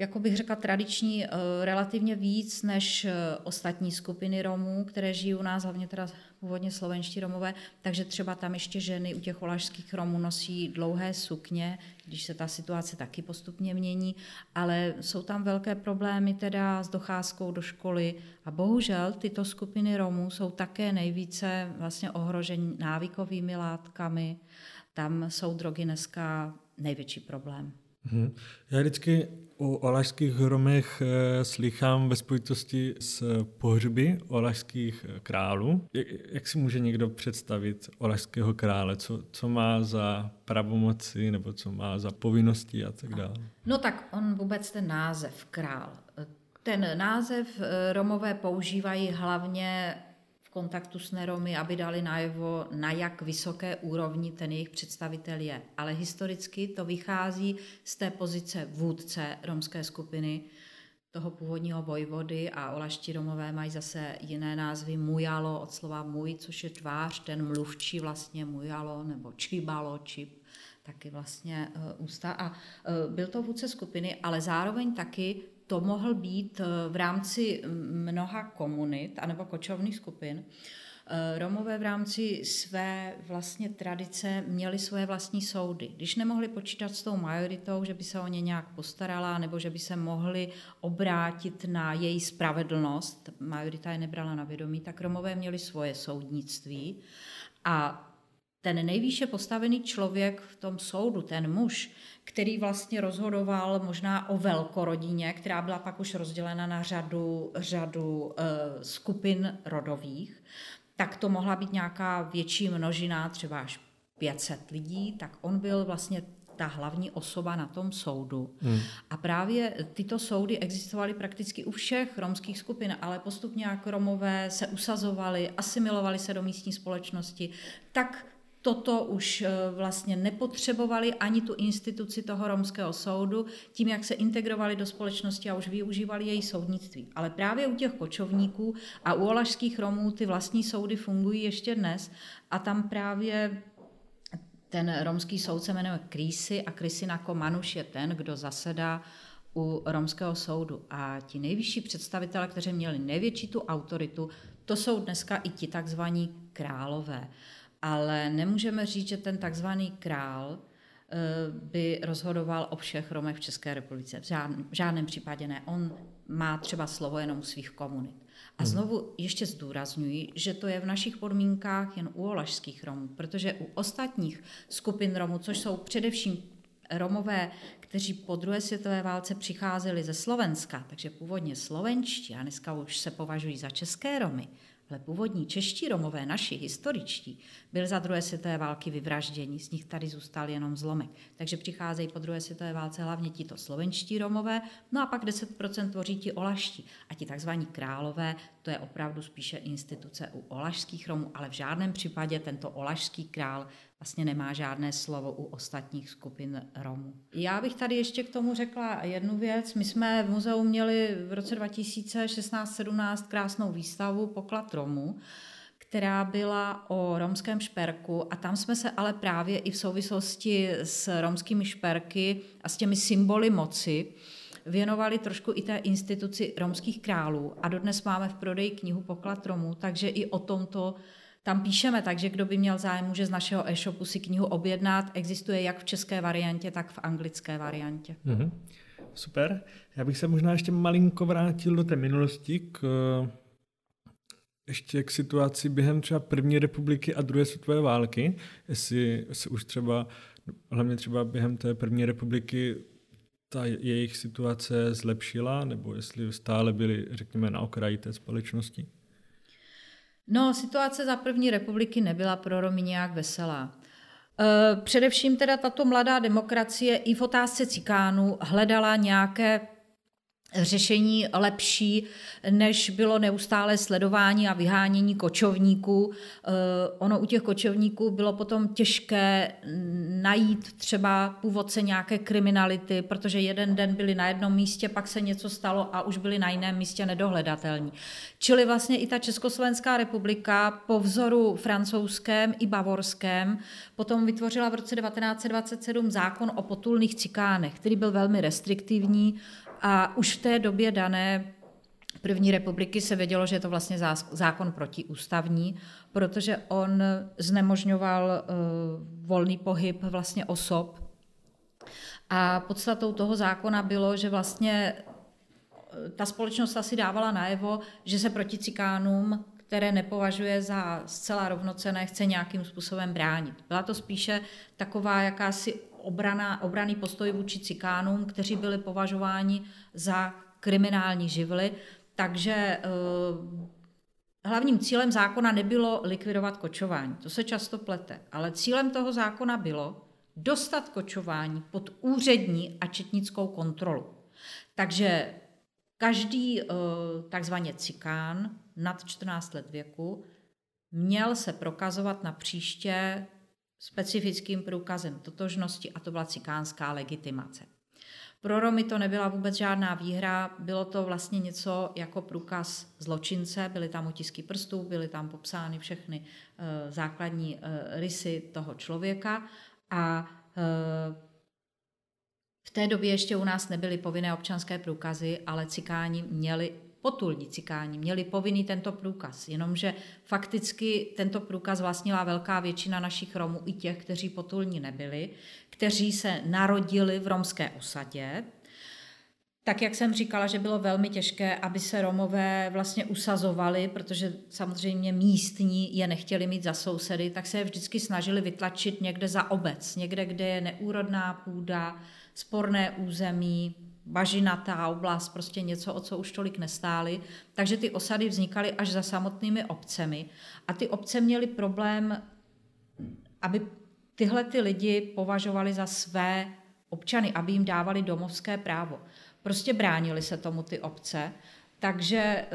jako bych řekla, tradiční eh, relativně víc než eh, ostatní skupiny Romů, které žijí u nás, hlavně teda původně slovenští Romové, takže třeba tam ještě ženy u těch olašských Romů nosí dlouhé sukně, když se ta situace taky postupně mění, ale jsou tam velké problémy teda s docházkou do školy a bohužel tyto skupiny Romů jsou také nejvíce vlastně ohroženi návykovými látkami, tam jsou drogy dneska největší problém. Hmm. Já vždycky o olašských hromech e, slychám ve spojitosti s pohřby olašských eh, králů. Jak, jak si může někdo představit olašského krále? Co, co má za pravomoci nebo co má za povinnosti a tak dále? No tak on vůbec ten název král. Ten název eh, Romové používají hlavně kontaktu s Neromy, aby dali najevo, na jak vysoké úrovni ten jejich představitel je. Ale historicky to vychází z té pozice vůdce romské skupiny, toho původního vojvody a olaští Romové mají zase jiné názvy mujalo od slova můj, což je tvář, ten mluvčí vlastně mujalo nebo čibalo, čip, taky vlastně uh, ústa. A uh, byl to vůdce skupiny, ale zároveň taky to mohl být eh, v rámci mnoha komunit anebo kočovných skupin. Eh, Romové v rámci své vlastně tradice měli svoje vlastní soudy. Když nemohli počítat s tou majoritou, že by se o ně nějak postarala, nebo že by se mohli obrátit na její spravedlnost, majorita je nebrala na vědomí, tak Romové měli svoje soudnictví a ten nejvýše postavený člověk v tom soudu, ten muž, který vlastně rozhodoval možná o velkorodině, která byla pak už rozdělena na řadu, řadu uh, skupin rodových, tak to mohla být nějaká větší množina, třeba až 500 lidí, tak on byl vlastně ta hlavní osoba na tom soudu. Hmm. A právě tyto soudy existovaly prakticky u všech romských skupin, ale postupně jak Romové se usazovali, asimilovali se do místní společnosti, tak toto už eh, vlastně nepotřebovali ani tu instituci toho romského soudu, tím, jak se integrovali do společnosti a už využívali její soudnictví. Ale právě u těch kočovníků a u olašských Romů ty vlastní soudy fungují ještě dnes a tam právě ten romský soud se jmenuje Krysy a Krysinako Manuš je ten, kdo zasedá u romského soudu. A ti nejvyšší představitelé, kteří měli největší tu autoritu, to jsou dneska i ti takzvaní králové ale nemůžeme říct, že ten takzvaný král eh, by rozhodoval o všech Romech v České republice. V žádném, v žádném případě ne. On má třeba slovo jenom u svých komunit. A hmm. znovu ještě zdůrazňuji, že to je v našich podmínkách jen u olašských Romů, protože u ostatních skupin Romů, což jsou především Romové, kteří po druhé světové válce přicházeli ze Slovenska, takže původně slovenští a dneska už se považují za české Romy, ale původní čeští Romové, naši, historičtí, byli za druhé světové války vyvražděni, z nich tady zůstal jenom zlomek. Takže přicházejí po druhé světové válce hlavně tito slovenští Romové, no a pak 10% tvoří ti olaští. A ti takzvaní králové, to je opravdu spíše instituce u olašských Romů, ale v žádném případě tento olašský král vlastně nemá žádné slovo u ostatních skupin Romů. Já bych tady ještě k tomu řekla jednu věc. My jsme v muzeu měli v roce 2016-17 krásnou výstavu Poklad Romů, která byla o romském šperku a tam jsme se ale právě i v souvislosti s romskými šperky a s těmi symboly moci věnovali trošku i té instituci romských králů a dodnes máme v prodeji knihu Poklad Romů, takže i o tomto tam píšeme, takže kdo by měl zájem, může z našeho e-shopu si knihu objednat. Existuje jak v české variantě, tak v anglické variantě. Mm-hmm. Super. Já bych se možná ještě malinko vrátil do té minulosti k ještě k situaci během třeba první republiky a druhé světové války, jestli se už třeba, hlavně třeba během té první republiky ta jejich situace zlepšila, nebo jestli stále byli, řekněme, na okraji té společnosti? No, situace za první republiky nebyla pro Romy nějak veselá. E, především teda tato mladá demokracie i v otázce cikánů hledala nějaké řešení lepší, než bylo neustále sledování a vyhánění kočovníků. Eh, ono u těch kočovníků bylo potom těžké najít třeba původce nějaké kriminality, protože jeden den byli na jednom místě, pak se něco stalo a už byli na jiném místě nedohledatelní. Čili vlastně i ta Československá republika po vzoru francouzském i bavorském potom vytvořila v roce 1927 zákon o potulných cikánech, který byl velmi restriktivní, a už v té době dané první republiky se vědělo, že je to vlastně zákon protiústavní, protože on znemožňoval uh, volný pohyb vlastně osob. A podstatou toho zákona bylo, že vlastně eh, ta společnost asi dávala najevo, že se proti cikánům, které nepovažuje za zcela rovnocené, chce nějakým způsobem bránit. Byla to spíše taková jakási obrana, obraný postoj vůči cikánům, kteří byli považováni za kriminální živly. Takže eh, hlavním cílem zákona nebylo likvidovat kočování, to se často plete, ale cílem toho zákona bylo dostat kočování pod úřední a četnickou kontrolu. Takže každý eh, takzvaně cikán nad 14 let věku měl se prokazovat na příště specifickým průkazem totožnosti a to byla cikánská legitimace. Pro Romy to nebyla vůbec žádná výhra, bylo to vlastně něco jako průkaz zločince, byly tam otisky prstů, byly tam popsány všechny uh, základní uh, rysy toho člověka a uh, v té době ještě u nás nebyly povinné občanské průkazy, ale cikáni měli potulní cikáni měli povinný tento průkaz, jenomže fakticky tento průkaz vlastnila velká většina našich Romů i těch, kteří potulní nebyli, kteří se narodili v romské osadě, tak jak jsem říkala, že bylo velmi těžké, aby se Romové vlastně usazovali, protože samozřejmě místní je nechtěli mít za sousedy, tak se je vždycky snažili vytlačit někde za obec, někde, kde je neúrodná půda, sporné území, bažinatá oblast, prostě něco, o co už tolik nestály. Takže ty osady vznikaly až za samotnými obcemi. A ty obce měly problém, aby tyhle ty lidi považovali za své občany, aby jim dávali domovské právo. Prostě bránili se tomu ty obce, takže eh,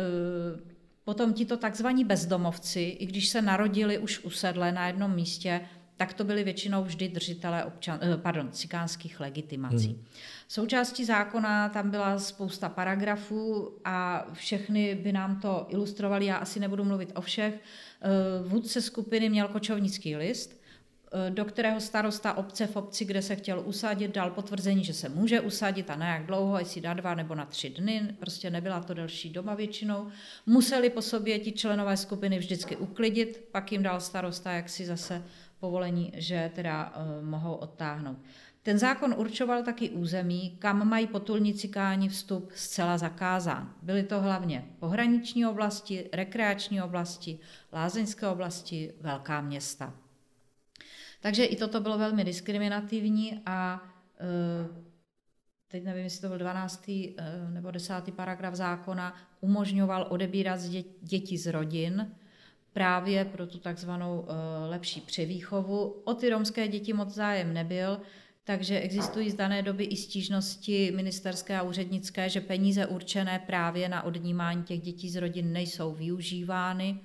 potom tito takzvaní bezdomovci, i když se narodili už usedle na jednom místě, tak to byli většinou vždy držitelé občan, eh, pardon, cikánských legitimací. Hmm. Součástí zákona tam byla spousta paragrafů a všechny by nám to ilustrovali, já asi nebudu mluvit o všech. Eh, vůdce skupiny měl kočovnický list, eh, do kterého starosta obce v obci, kde se chtěl usadit, dal potvrzení, že se může usadit a na jak dlouho, jestli na dva nebo na tři dny, prostě nebyla to delší doba většinou. Museli po sobě ti členové skupiny vždycky uklidit, pak jim dal starosta, jak si zase povolení, že teda uh, mohou odtáhnout. Ten zákon určoval taky území, kam mají potulní cikáni vstup zcela zakázán. Byly to hlavně pohraniční oblasti, rekreační oblasti, lázeňské oblasti, velká města. Takže i toto bylo velmi diskriminativní a uh, teď nevím, jestli to byl 12. nebo 10. paragraf zákona, umožňoval odebírat děti z rodin, právě pro tu takzvanou eh, lepší převýchovu. O ty romské děti moc zájem nebyl, takže existují z dané doby i stížnosti ministerské a úřednické, že peníze určené právě na odnímání těch dětí z rodin nejsou využívány.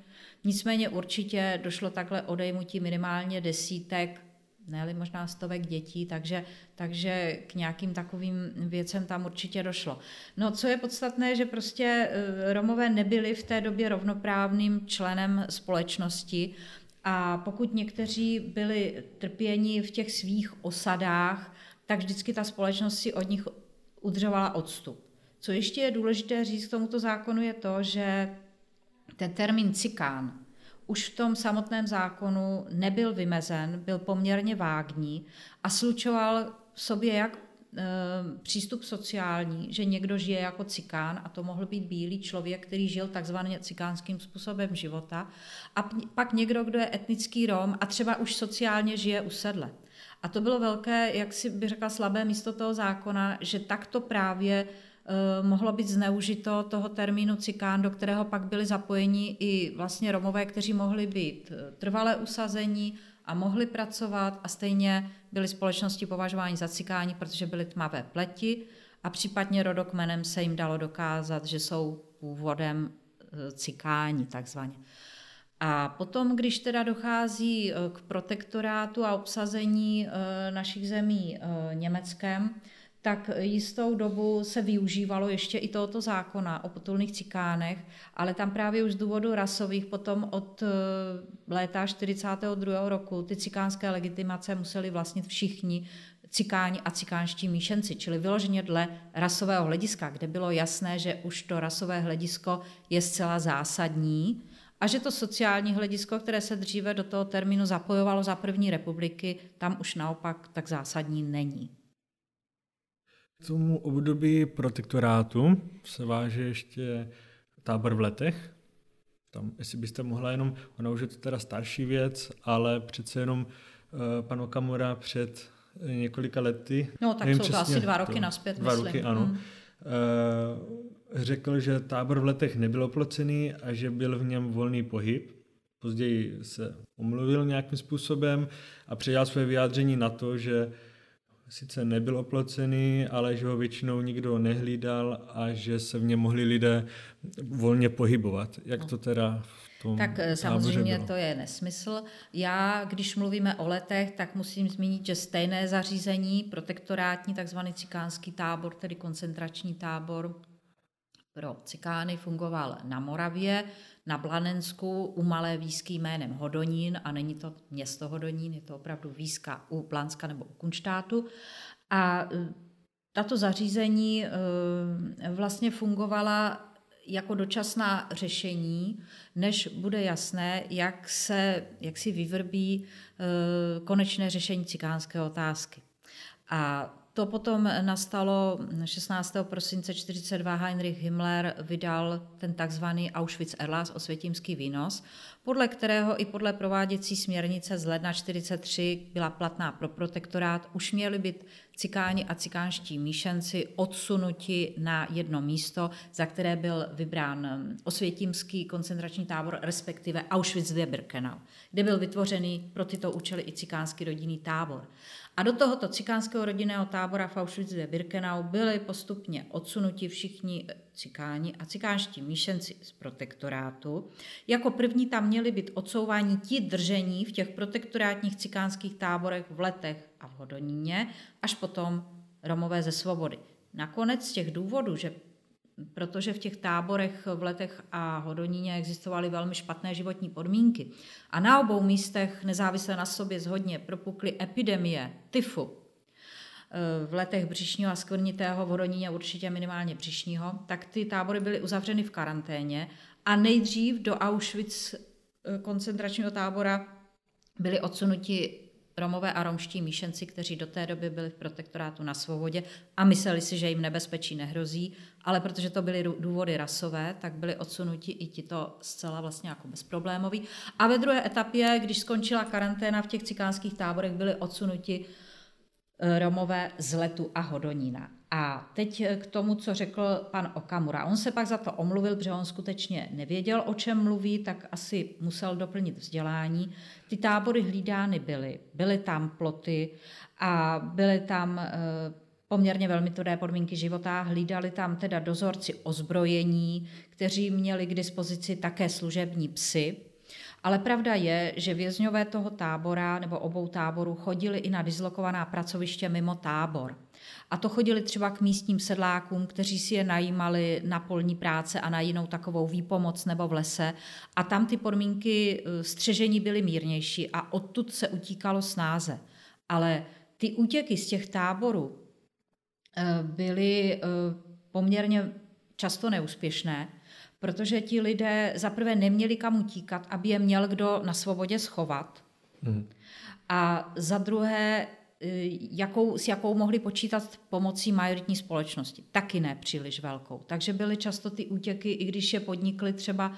Nicméně určitě došlo takhle odejmutí minimálně desítek ne možná stovek dětí, takže, takže k nějakým takovým věcem tam určitě došlo. No, co je podstatné, že prostě eh, Romové nebyli v té době rovnoprávným členem společnosti a pokud někteří byli trpěni v těch svých osadách, tak vždycky ta společnost si od nich udržovala odstup. Co ještě je důležité říct k tomuto zákonu je to, že ten termín cikán, už v tom samotném zákonu nebyl vymezen, byl poměrně vágní a slučoval v sobě jak e, přístup sociální, že někdo žije jako cikán a to mohl být bílý člověk, který žil takzvaně cikánským způsobem života a pak někdo, kdo je etnický Rom a třeba už sociálně žije u sedle. A to bylo velké, jak si by řekla, slabé místo toho zákona, že takto právě Eh, mohlo být zneužito toho termínu cikán, do kterého pak byli zapojeni i vlastně Romové, kteří mohli být eh, trvalé usazení a mohli pracovat a stejně byly společnosti považováni za cikáni, protože byly tmavé pleti a případně rodokmenem se jim dalo dokázat, že jsou původem eh, cikáni takzvaně. A potom, když teda dochází k protektorátu a obsazení našich zemí Německem, tak jistou dobu se využívalo ještě i tohoto zákona o potulných cikánech, ale tam právě už z důvodu rasových potom od eh, léta 42. roku ty cikánské legitimace museli vlastnit všichni cikáni a cikánští míšenci, čili vyloženě dle rasového hlediska, kde bylo jasné, že už to rasové hledisko je zcela zásadní a že to sociální hledisko, které se dříve do toho termínu zapojovalo za první republiky, tam už naopak tak zásadní není. K tomu období protektorátu se váže ještě tábor v letech. Tam, jestli byste mohla jenom, ona už je to teda starší věc, ale přece jenom uh, pan Okamura před několika lety. No tak Nevím jsou to asi dva roky to, naspět, Dva myslím. roky, ano. Hmm. Řekl, že tábor v letech nebyl oplocený a že byl v něm volný pohyb. Později se omluvil nějakým způsobem a předal své vyjádření na to, že sice nebyl oplocený, ale že ho většinou nikdo nehlídal a že se v něm mohli lidé volně pohybovat. Jak to teda v tom Tak eh, samozřejmě bylo? to je nesmysl. Já, když mluvíme o letech, tak musím zmínit, že stejné zařízení, protektorátní, takzvaný cikánský tábor, tedy koncentrační tábor pro cikány, fungoval na Moravě, na Blanensku u malé výsky jménem Hodonín a není to město Hodonín, je to opravdu výska u Blanska nebo u Kunštátu. A e, tato zařízení e, vlastně fungovala jako dočasná řešení, než bude jasné, jak, se, jak si vyvrbí e, konečné řešení cikánské otázky. A to potom nastalo 16. prosince 1942 Heinrich Himmler vydal ten takzvaný Auschwitz-Erlass osvětímský výnos, podle kterého i podle prováděcí směrnice z ledna 1943 byla platná pro protektorát, už měli být cikáni a cikánští míšenci odsunuti na jedno místo, za které byl vybrán osvětímský koncentrační tábor, respektive Auschwitz-Birkenau, kde byl vytvořený pro tyto účely i cikánský rodinný tábor. A do tohoto cikánského rodinného tábora v Auschwitz-Birkenau byli postupně odsunuti všichni cikáni a cikánští míšenci z protektorátu. Jako první tam měli být odsouváni ti držení v těch protektorátních cikánských táborech v Letech a v Hodoníně, až potom Romové ze svobody. Nakonec z těch důvodů, že protože v těch táborech v Letech a Hodoníně existovaly velmi špatné životní podmínky. A na obou místech nezávisle na sobě zhodně propukly epidemie tyfu. V letech břišního a skvrnitého, v Hodoníně určitě minimálně břišního, tak ty tábory byly uzavřeny v karanténě a nejdřív do Auschwitz e, koncentračního tábora byli odsunuti Romové a romští míšenci, kteří do té doby byli v protektorátu na svobodě a mysleli si, že jim nebezpečí nehrozí, ale protože to byly důvody rasové, tak byli odsunuti i tito zcela vlastně jako bezproblémoví. A ve druhé etapě, když skončila karanténa v těch cikánských táborech, byli odsunuti eh, Romové z Letu a Hodonína. A teď k tomu, co řekl pan Okamura. On se pak za to omluvil, protože on skutečně nevěděl, o čem mluví, tak asi musel doplnit vzdělání. Ty tábory hlídány byly. Byly tam ploty a byly tam eh, poměrně velmi tvrdé podmínky života. Hlídali tam teda dozorci ozbrojení, kteří měli k dispozici také služební psy. Ale pravda je, že vězňové toho tábora nebo obou táborů chodili i na dislokovaná pracoviště mimo tábor. A to chodili třeba k místním sedlákům, kteří si je najímali na polní práce a na jinou takovou výpomoc nebo v lese. A tam ty podmínky eh, střežení byly mírnější a odtud se utíkalo snáze. Ale ty útěky z těch táborů eh, byly eh, poměrně často neúspěšné, protože ti lidé zaprvé neměli kam utíkat, aby je měl kdo na svobodě schovat. Hmm. A za druhé jakou, s jakou mohli počítat pomocí majoritní společnosti. Taky ne příliš velkou. Takže byly často ty útěky, i když je podnikly třeba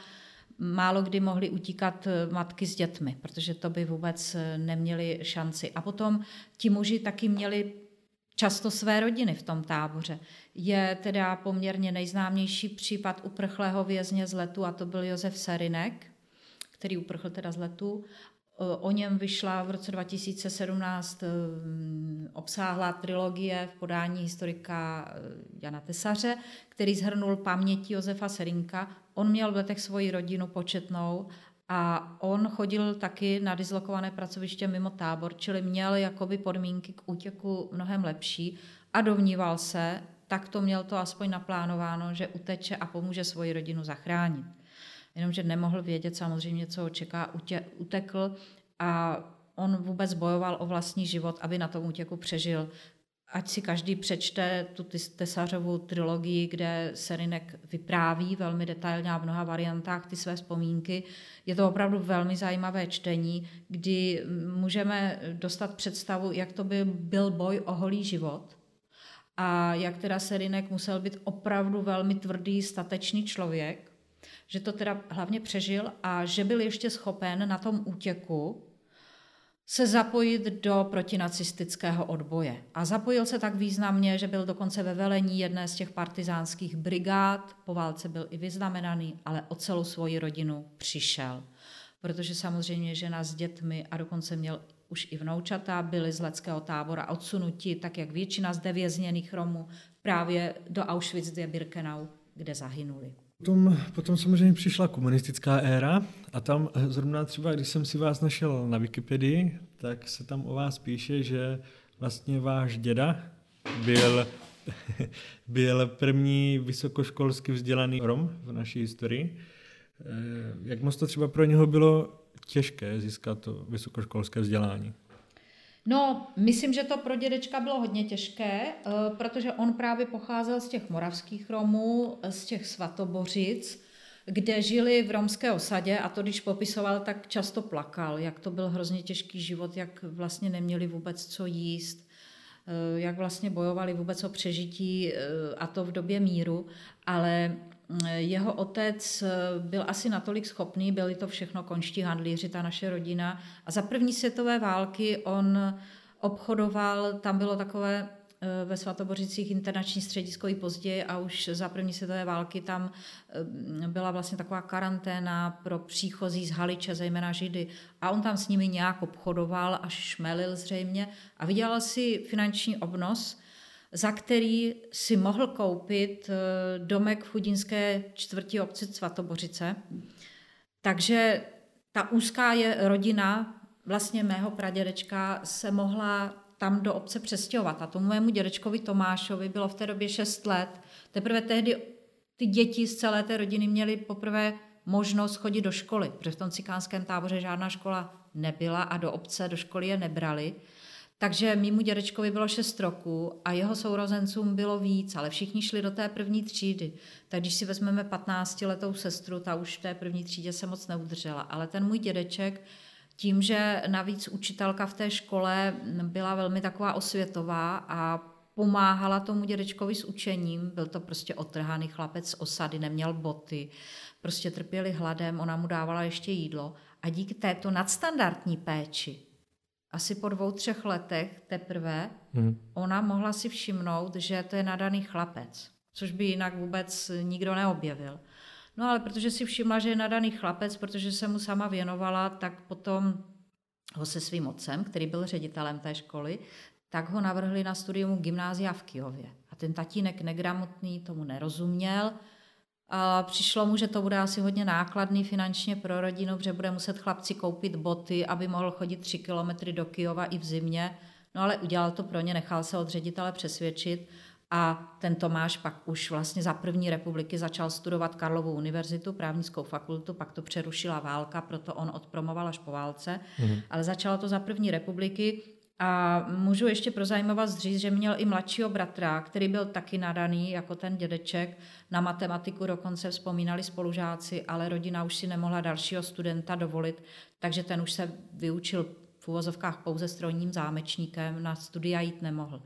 málo kdy mohly utíkat eh, matky s dětmi, protože to by vůbec eh, neměli šanci. A potom ti muži taky měli často své rodiny v tom táboře. Je teda poměrně nejznámější případ uprchlého vězně z letu a to byl Josef Serinek, který uprchl teda z letu O něm vyšla v roce 2017 eh, obsáhlá trilogie v podání historika eh, Jana Tesaře, který zhrnul paměti Josefa Serinka. On měl v letech svoji rodinu početnou a on chodil taky na dislokované pracoviště mimo tábor, čili měl jakoby podmínky k útěku mnohem lepší a domníval se, tak to měl to aspoň naplánováno, že uteče a pomůže svoji rodinu zachránit jenomže nemohl vědět samozřejmě, co ho čeká, utekl a on vůbec bojoval o vlastní život, aby na tom útěku přežil. Ať si každý přečte tu Tesařovu trilogii, kde Serinek vypráví velmi detailně a v mnoha variantách ty své vzpomínky. Je to opravdu velmi zajímavé čtení, kdy můžeme dostat představu, jak to by byl boj o holý život a jak teda Serinek musel být opravdu velmi tvrdý, statečný člověk, že to teda hlavně přežil a že byl ještě schopen na tom útěku se zapojit do protinacistického odboje. A zapojil se tak významně, že byl dokonce ve velení jedné z těch partizánských brigád. Po válce byl i vyznamenaný, ale o celou svoji rodinu přišel. Protože samozřejmě žena s dětmi a dokonce měl už i vnoučata, byli z leckého tábora odsunuti, tak jak většina zde vězněných Romů, právě do Auschwitz-Birkenau, kde zahynuli. Potom, potom samozřejmě přišla komunistická éra a tam zrovna třeba, když jsem si vás našel na Wikipedii, tak se tam o vás píše, že vlastně váš děda byl, byl první vysokoškolsky vzdělaný Rom v naší historii. Eh, jak moc to třeba pro něho bylo těžké získat to vysokoškolské vzdělání? No, myslím, že to pro dědečka bylo hodně těžké, eh, protože on právě pocházel z těch moravských Romů, z těch svatobořic, kde žili v romské osadě a to, když popisoval, tak často plakal, jak to byl hrozně těžký život, jak vlastně neměli vůbec co jíst, eh, jak vlastně bojovali vůbec o přežití eh, a to v době míru, ale jeho otec byl asi natolik schopný, byli to všechno konští handlíři, ta naše rodina. A za první světové války on obchodoval, tam bylo takové eh, ve Svatobořicích internační středisko i později a už za první světové války tam eh, byla vlastně taková karanténa pro příchozí z Haliče, zejména Židy. A on tam s nimi nějak obchodoval, až šmelil zřejmě a vydělal si finanční obnos, za který si mohl koupit eh, domek v chudinské čtvrti obci Svatobořice. Takže ta úzká je rodina vlastně mého pradědečka se mohla tam do obce přestěhovat. A tomu mému dědečkovi Tomášovi bylo v té době 6 let. Teprve tehdy ty děti z celé té rodiny měly poprvé možnost chodit do školy, protože v tom cikánském táboře žádná škola nebyla a do obce, do školy je nebrali. Takže mýmu dědečkovi bylo 6 roku a jeho sourozencům bylo víc, ale všichni šli do té první třídy. Tak když si vezmeme 15-letou sestru, ta už v té první třídě se moc neudržela. Ale ten můj dědeček, tím, že navíc učitelka v té škole byla velmi taková osvětová a pomáhala tomu dědečkovi s učením, byl to prostě otrhaný chlapec z osady, neměl boty, prostě trpěli hladem, ona mu dávala ještě jídlo a díky této nadstandardní péči asi po dvou, třech letech teprve hmm. ona mohla si všimnout, že to je nadaný chlapec, což by jinak vůbec nikdo neobjevil. No ale protože si všimla, že je nadaný chlapec, protože se mu sama věnovala, tak potom ho se svým otcem, který byl ředitelem té školy, tak ho navrhli na studium gymnázia v Kijově. A ten tatínek negramotný tomu nerozuměl, a přišlo mu, že to bude asi hodně nákladný finančně pro rodinu, protože bude muset chlapci koupit boty, aby mohl chodit tři kilometry do Kijova i v zimě. No ale udělal to pro ně, nechal se od ředitele přesvědčit a ten Tomáš pak už vlastně za první republiky začal studovat Karlovou univerzitu, právnickou fakultu, pak to přerušila válka, proto on odpromoval až po válce, mm-hmm. ale začalo to za první republiky a můžu ještě pro zajímavost říct, že měl i mladšího bratra, který byl taky nadaný jako ten dědeček. Na matematiku dokonce vzpomínali spolužáci, ale rodina už si nemohla dalšího studenta dovolit, takže ten už se vyučil v uvozovkách pouze strojním zámečníkem, na studia jít nemohl.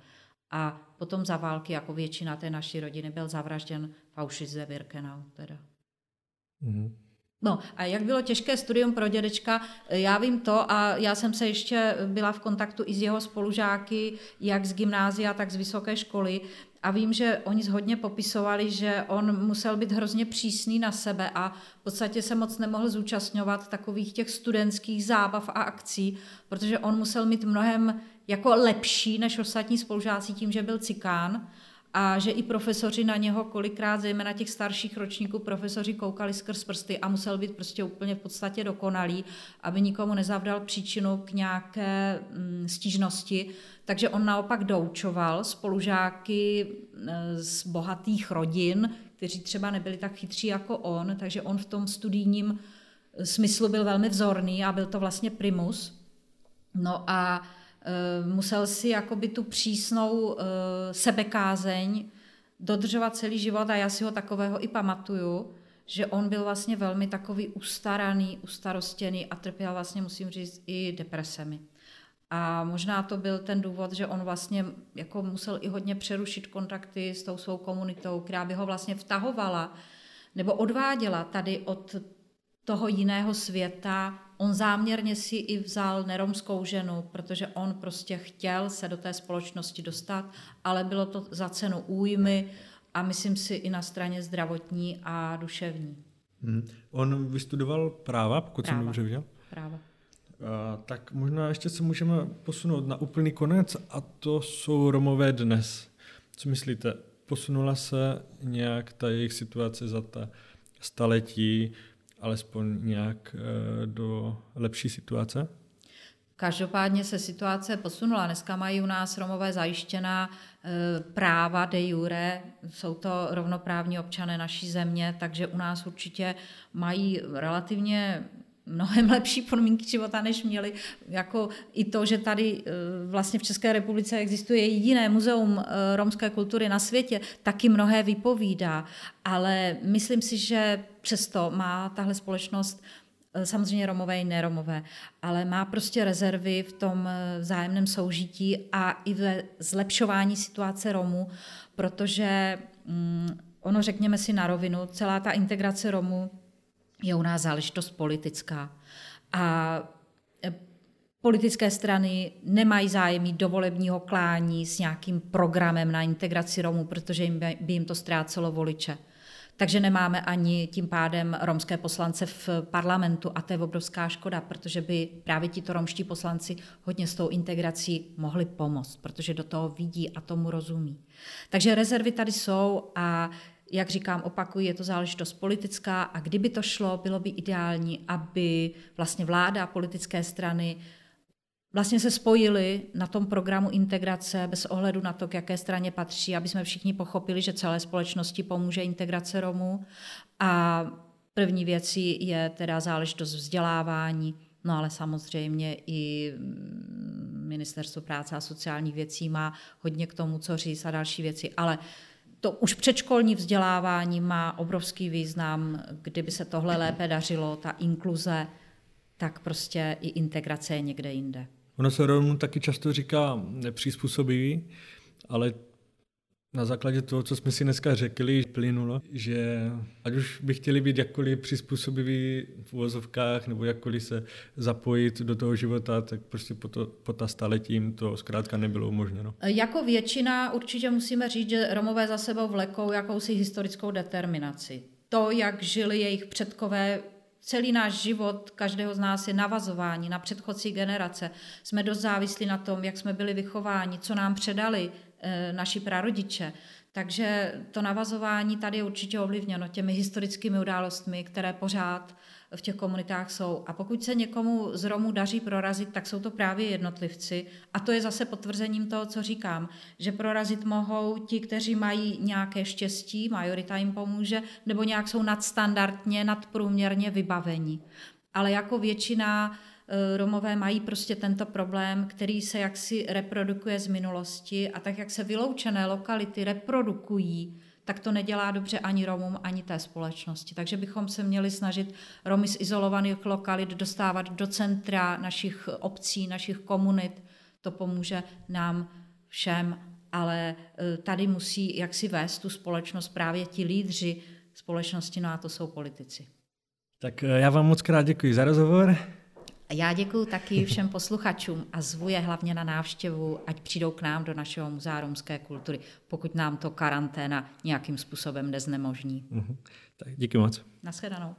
A potom za války, jako většina té naší rodiny, byl zavražděn v Auschwitz-Birkenau. Teda. Mm-hmm. No a jak bylo těžké studium pro dědečka, já vím to a já jsem se ještě byla v kontaktu i s jeho spolužáky, jak z gymnázia, tak z vysoké školy. A vím, že oni hodně popisovali, že on musel být hrozně přísný na sebe a v podstatě se moc nemohl zúčastňovat takových těch studentských zábav a akcí, protože on musel mít mnohem jako lepší než ostatní spolužáci tím, že byl cikán a že i profesoři na něho kolikrát, zejména těch starších ročníků, profesoři koukali skrz prsty a musel být prostě úplně v podstatě dokonalý, aby nikomu nezavdal příčinu k nějaké mm, stížnosti. Takže on naopak doučoval spolužáky e, z bohatých rodin, kteří třeba nebyli tak chytří jako on, takže on v tom studijním smyslu byl velmi vzorný a byl to vlastně primus. No a musel si jakoby tu přísnou eh, sebekázeň dodržovat celý život a já si ho takového i pamatuju, že on byl vlastně velmi takový ustaraný, ustarostěný a trpěl vlastně, musím říct, i depresemi. A možná to byl ten důvod, že on vlastně jako musel i hodně přerušit kontakty s tou svou komunitou, která by ho vlastně vtahovala nebo odváděla tady od toho jiného světa On záměrně si i vzal neromskou ženu, protože on prostě chtěl se do té společnosti dostat, ale bylo to za cenu újmy a myslím si i na straně zdravotní a duševní. Hmm. On vystudoval práva, pokud práva. jsem dobře viděl? Práva. A, tak možná ještě se můžeme posunout na úplný konec a to jsou Romové dnes. Co myslíte? Posunula se nějak ta jejich situace za ta staletí alespoň nějak eh, do lepší situace? Každopádně se situace posunula. Dneska mají u nás Romové zajištěná eh, práva de jure, jsou to rovnoprávní občané naší země, takže u nás určitě mají relativně mnohem lepší podmínky života, než měli. Jako i to, že tady eh, vlastně v České republice existuje jiné muzeum eh, romské kultury na světě, taky mnohé vypovídá. Ale myslím si, že přesto má tahle společnost eh, samozřejmě romové i neromové, ale má prostě rezervy v tom vzájemném soužití a i ve zlepšování situace Romů, protože mm, ono, řekněme si na rovinu, celá ta integrace Romů je u nás záležitost politická. A e, politické strany nemají zájem mít dovolebního klání s nějakým programem na integraci Romů, protože jim by, by jim to ztrácelo voliče. Takže nemáme ani tím pádem romské poslance v parlamentu a to je obrovská škoda, protože by právě tito romští poslanci hodně s tou integrací mohli pomoct, protože do toho vidí a tomu rozumí. Takže rezervy tady jsou a jak říkám, opakuji, je to záležitost politická a kdyby to šlo, bylo by ideální, aby vlastně vláda a politické strany vlastně se spojili na tom programu integrace bez ohledu na to, k jaké straně patří, aby jsme všichni pochopili, že celé společnosti pomůže integrace Romů. A první věcí je teda záležitost vzdělávání, no ale samozřejmě i Ministerstvo práce a sociálních věcí má hodně k tomu, co říct a další věci, ale to už předškolní vzdělávání má obrovský význam. Kdyby se tohle lépe dařilo, ta inkluze, tak prostě i integrace je někde jinde. Ono se rovnou taky často říká nepřizpůsobivý, ale na základě toho, co jsme si dneska řekli, plynulo, že ať už by chtěli být jakkoliv přizpůsobiví v uvozovkách nebo jakkoliv se zapojit do toho života, tak prostě po, to, po ta staletím to zkrátka nebylo umožněno. Jako většina určitě musíme říct, že Romové za sebou vlekou jakousi historickou determinaci. To, jak žili jejich předkové celý náš život každého z nás je navazování na předchozí generace. Jsme dost závislí na tom, jak jsme byli vychováni, co nám předali naši prarodiče. Takže to navazování tady je určitě ovlivněno těmi historickými událostmi, které pořád v těch komunitách jsou. A pokud se někomu z Romů daří prorazit, tak jsou to právě jednotlivci. A to je zase potvrzením toho, co říkám, že prorazit mohou ti, kteří mají nějaké štěstí, majorita jim pomůže, nebo nějak jsou nadstandardně, nadprůměrně vybavení. Ale jako většina Eh, Romové mají prostě tento problém, který se jaksi reprodukuje z minulosti a tak, jak se vyloučené lokality reprodukují, tak to nedělá dobře ani Romům, ani té společnosti. Takže bychom se měli snažit Romy z izolovaných lokalit dostávat do centra našich obcí, našich komunit. To pomůže nám všem, ale eh, tady musí jaksi vést tu společnost právě ti lídři společnosti, no a to jsou politici. Tak eh, já vám moc krát děkuji za rozhovor. A já děkuji taky všem posluchačům a zvu je hlavně na návštěvu, ať přijdou k nám do našeho muzea romské kultury, pokud nám to karanténa nějakým způsobem neznemožní. Uh-huh. Tak díky moc. Naschledanou.